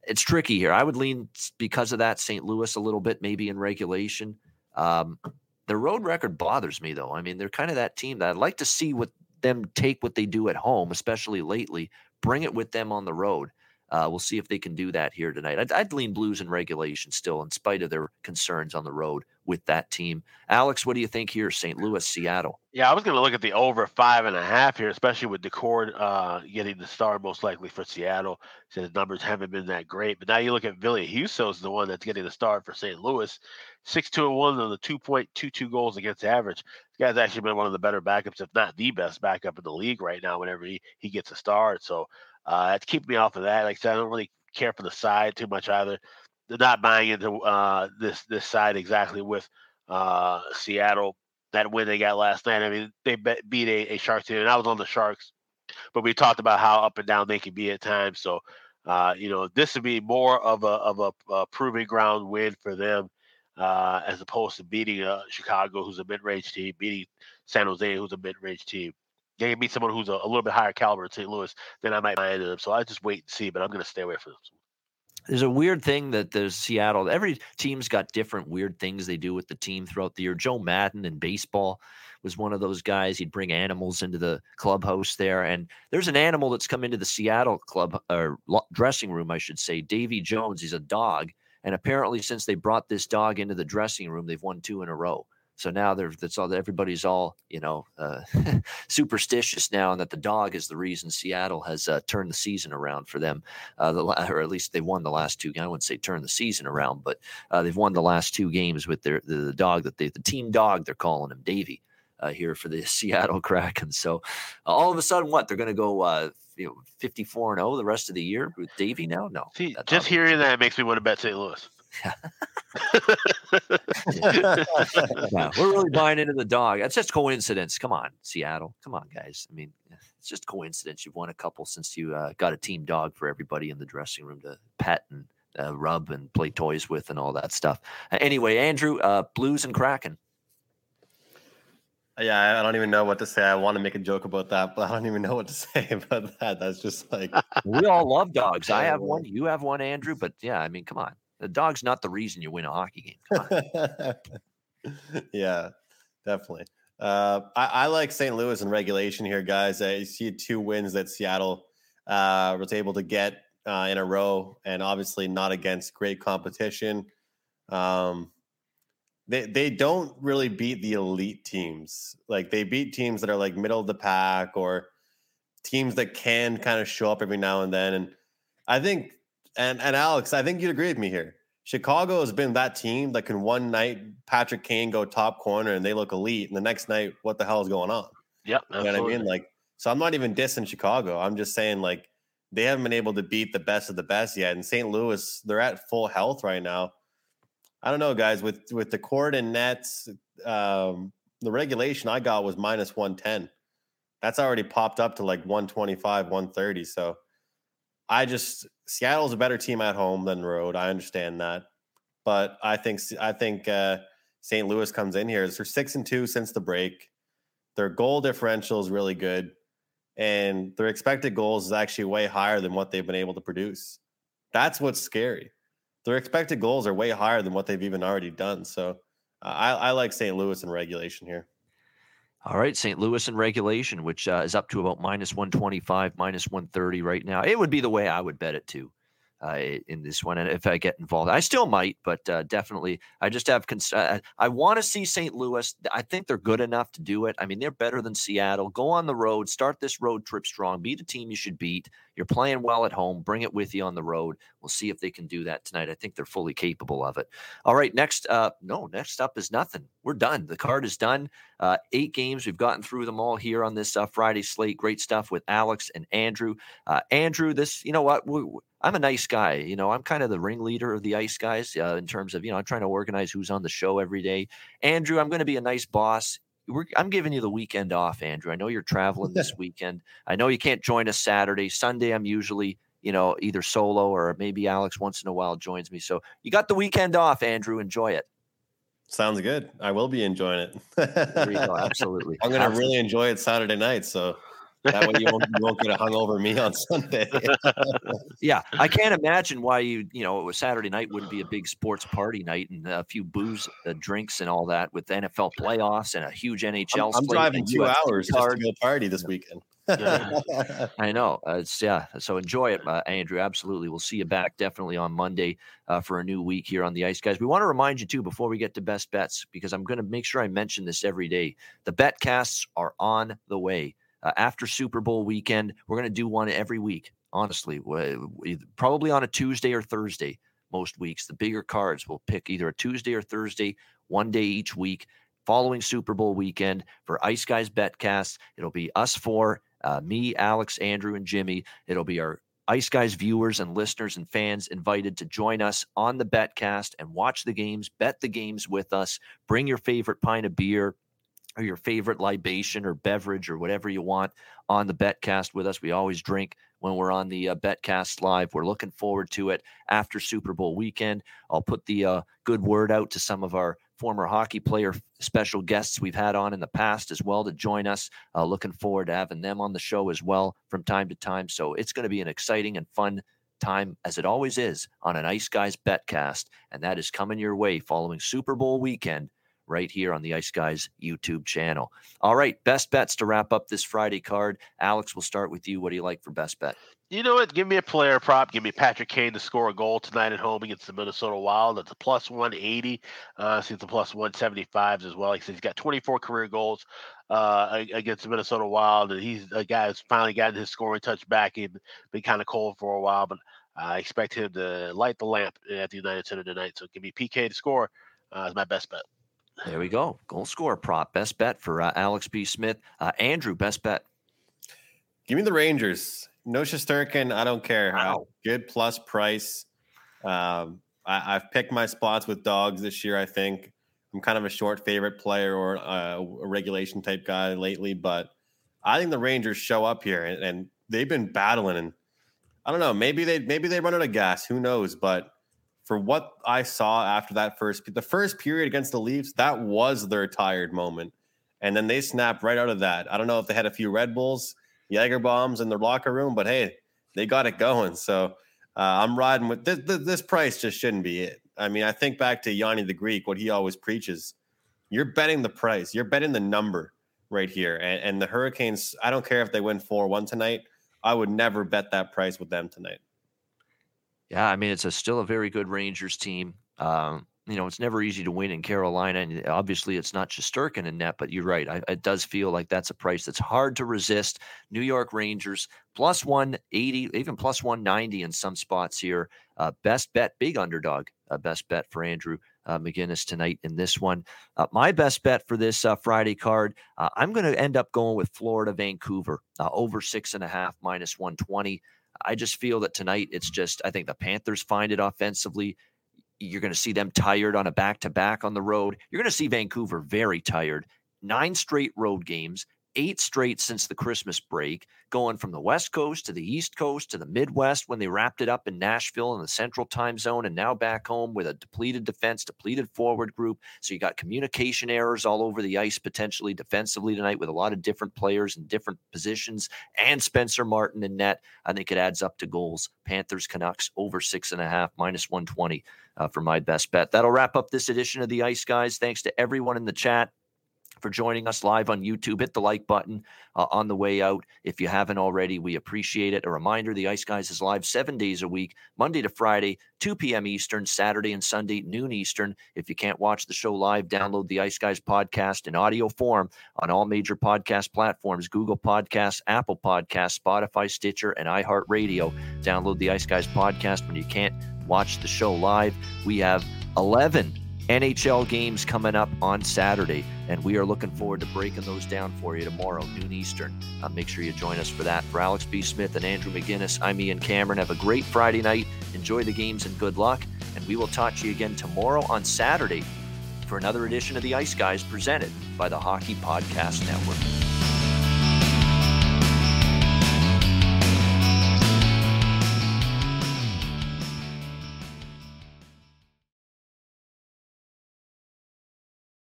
it's tricky here. I would lean because of that St. Louis a little bit, maybe in regulation. Um, their road record bothers me though. I mean, they're kind of that team that I'd like to see what them take what they do at home, especially lately, bring it with them on the road. Uh, we'll see if they can do that here tonight. I'd, I'd, lean Blues in regulation still, in spite of their concerns on the road with that team. Alex, what do you think here? St. Louis, Seattle. Yeah, I was going to look at the over five and a half here, especially with Daccord uh, getting the star most likely for Seattle. So his numbers haven't been that great. But now you look at Ville Husso's the one that's getting the start for St. Louis. Six two and one on the two point two two goals against average. This guy's actually been one of the better backups, if not the best backup in the league right now. Whenever he, he gets a start, so uh, to keep me off of that. Like I said, I don't really care for the side too much either. They're not buying into uh, this this side exactly with uh, Seattle. That win they got last night. I mean, they beat a, a Sharks team, and I was on the Sharks, but we talked about how up and down they can be at times. So, uh, you know, this would be more of a of a, a proving ground win for them. Uh, as opposed to beating uh, Chicago, who's a mid-range team, beating San Jose, who's a mid-range team they meet someone who's a, a, little bit higher caliber in St. Louis, then I might into them. So I just wait and see, but I'm going to stay away from them. There's a weird thing that there's Seattle. Every team's got different weird things they do with the team throughout the year. Joe Maddon in baseball was one of those guys. He'd bring animals into the clubhouse there, and there's an animal that's come into the Seattle club or dressing room, I should say. Davy Jones. He's a dog, and apparently, since they brought this dog into the dressing room, they've won two in a row. So now they're that's all that everybody's all you know uh, superstitious now, and that the dog is the reason Seattle has uh, turned the season around for them, uh, the, or at least they won the last two. I wouldn't say turn the season around, but uh, they've won the last two games with their the, the dog that they the team dog they're calling him Davy. Uh, here for the Seattle Kraken. So uh, all of a sudden, what they're going to go you know 54 and 0 the rest of the year with Davy now? No. See, just hearing that makes me want to bet St. Louis. Yeah, we're really buying into the dog. That's just coincidence. Come on, Seattle. Come on, guys. I mean, it's just coincidence. You've won a couple since you uh, got a team dog for everybody in the dressing room to pet and uh, rub and play toys with and all that stuff. Uh, anyway, Andrew, uh, Blues and Kraken. Yeah, I don't even know what to say. I want to make a joke about that, but I don't even know what to say about that. That's just like we all love dogs. I have one. You have one, Andrew. But yeah, I mean, come on. The dog's not the reason you win a hockey game. yeah, definitely. Uh, I, I, like St. Louis in regulation here, guys. I see two wins that Seattle uh, was able to get uh, in a row, and obviously not against great competition. Um, they they don't really beat the elite teams. Like they beat teams that are like middle of the pack or teams that can kind of show up every now and then. And I think, and and Alex, I think you'd agree with me here. Chicago has been that team that can one night Patrick Kane go top corner and they look elite, and the next night, what the hell is going on? Yep, You know what I mean? Like, so I'm not even dissing Chicago. I'm just saying like they haven't been able to beat the best of the best yet. And St. Louis, they're at full health right now. I don't know, guys. With with Daccord and nets, um, the regulation I got was minus 110. That's already popped up to like 125, 130. So I just Seattle's a better team at home than road. I understand that, but I think I think uh, St. Louis comes in here. They're six and two since the break. Their goal differential is really good, and their expected goals is actually way higher than what they've been able to produce. That's what's scary. Their expected goals are way higher than what they've even already done. So uh, I, I like St. Louis in regulation here. All right, St. Louis in regulation, which uh, is up to about minus 125, minus 130 right now. It would be the way I would bet it too uh, in this one. And if I get involved, I still might, but uh, definitely, I just have. Cons- uh, I want to see St. Louis. I think they're good enough to do it. I mean, they're better than Seattle. Go on the road, start this road trip strong, beat a team you should beat. You're playing well at home. Bring it with you on the road. We'll see if they can do that tonight. I think they're fully capable of it. All right, next uh no, next up is nothing. We're done. The card is done. Uh eight games. We've gotten through them all here on this uh, Friday slate. Great stuff with Alex and Andrew. Uh Andrew, this, you know what? We, I'm a nice guy. You know, I'm kind of the ringleader of the Ice Guys uh, in terms of, you know, I'm trying to organize who's on the show every day. Andrew, I'm going to be a nice boss we're, I'm giving you the weekend off, Andrew. I know you're traveling this weekend. I know you can't join us Saturday. Sunday, I'm usually, you know, either solo or maybe Alex once in a while joins me. So you got the weekend off, Andrew. Enjoy it. Sounds good. I will be enjoying it. There you go. Absolutely. I'm going to really enjoy it Saturday night. So that way you won't, you won't get a hungover me on Sunday. Yeah, I can't imagine why you, you know, it was Saturday night wouldn't be a big sports party night and a few booze, uh, drinks, and all that with NFL playoffs and a huge NHL. I'm, I'm driving two hours to go party this weekend. I know. Uh, it's yeah. So enjoy it, uh, Andrew. Absolutely. We'll see you back definitely on Monday uh, for a new week here on the Ice Guys. We want to remind you too before we get to best bets because I'm going to make sure I mention this every day. The bet casts are on the way. Uh, after Super Bowl weekend, we're going to do one every week. Honestly, probably on a Tuesday or Thursday. Most weeks, the bigger cards will pick either a Tuesday or Thursday, one day each week. Following Super Bowl weekend for Ice Guys Betcast, it'll be us four uh, me, Alex, Andrew, and Jimmy. It'll be our Ice Guys viewers and listeners and fans invited to join us on the Betcast and watch the games, bet the games with us. Bring your favorite pint of beer or your favorite libation or beverage or whatever you want on the Betcast with us. We always drink when we're on the uh, Betcast live. We're looking forward to it after Super Bowl weekend. I'll put the uh, good word out to some of our former hockey player special guests we've had on in the past as well to join us. Uh, looking forward to having them on the show as well from time to time. So it's going to be an exciting and fun time, as it always is, on an Ice Guys Betcast. And that is coming your way following Super Bowl weekend right here on the Ice Guys YouTube channel. All right, best bets to wrap up this Friday card. Alex, we'll start with you. What do you like for best bet? You know what? Give me a player prop. Give me Patrick Kane to score a goal tonight at home against the Minnesota Wild. That's a plus 180. Uh, see, it's a plus 175s as well. He says he's got 24 career goals uh, against the Minnesota Wild, and he's a guy who's finally gotten his scoring touch back. He'd been kind of cold for a while, but I expect him to light the lamp at the United Center tonight. So give me PK to score uh, is my best bet. There we go. Goal scorer prop. Best bet for uh, Alex B. Smith. Uh, Andrew, best bet. Give me the Rangers. No Shesterkin. I don't care. Wow. good plus price. Um, I, I've picked my spots with dogs this year. I think I'm kind of a short favorite player or uh, a regulation type guy lately, but I think the Rangers show up here and, and they've been battling. And I don't know. Maybe they maybe they run out of gas. Who knows? But for what I saw after that first the first period against the Leafs, that was their tired moment. And then they snapped right out of that. I don't know if they had a few Red Bulls, Jaeger bombs in their locker room, but hey, they got it going. So uh, I'm riding with this, this. This price just shouldn't be it. I mean, I think back to Yanni the Greek, what he always preaches. You're betting the price. You're betting the number right here. And, and the Hurricanes, I don't care if they win 4 1 tonight. I would never bet that price with them tonight. Yeah, I mean it's a still a very good Rangers team. Um, you know, it's never easy to win in Carolina. And obviously, it's not Shesterkin in net, but you're right. I, it does feel like that's a price that's hard to resist. New York Rangers plus 180, even plus 190 in some spots here. Uh, best bet, big underdog, uh, best bet for Andrew uh, McGinnis tonight in this one. Uh, my best bet for this uh, Friday card, uh, I'm going to end up going with Florida Vancouver over six and a half minus 120. I just feel that tonight it's just, I think the Panthers find it offensively. You're going to see them tired on a back to back on the road. You're going to see Vancouver very tired. Nine straight road games, eight straight since the Christmas break, going from the West Coast to the East Coast to the Midwest when they wrapped it up in Nashville in the Central Time Zone, and now back home with a depleted defense, depleted forward group. So you got communication errors all over the ice potentially defensively tonight with a lot of different players in different positions, and Spencer Martin in net. I think it adds up to goals. Panthers Canucks over six and a half, minus 120 uh, for my best bet. That'll wrap up this edition of the Ice Guys. Thanks to everyone in the chat for joining us live on YouTube. Hit the like button uh, on the way out if you haven't already. We appreciate it. A reminder the Ice Guys is live seven days a week, Monday to Friday, 2 p.m. Eastern, Saturday and Sunday, noon Eastern. If you can't watch the show live, download the Ice Guys podcast in audio form on all major podcast platforms Google Podcasts, Apple Podcasts, Spotify, Stitcher, and iHeartRadio. Download the Ice Guys podcast when you can't watch the show live. We have 11 NHL games coming up on Saturday, and we are looking forward to breaking those down for you tomorrow, noon Eastern. Uh, make sure you join us for that. For Alex B. Smith and Andrew McGinnis, I'm Ian Cameron. Have a great Friday night. Enjoy the games and good luck. And we will talk to you again tomorrow on Saturday for another edition of the Ice Guys presented by the Hockey Podcast Network.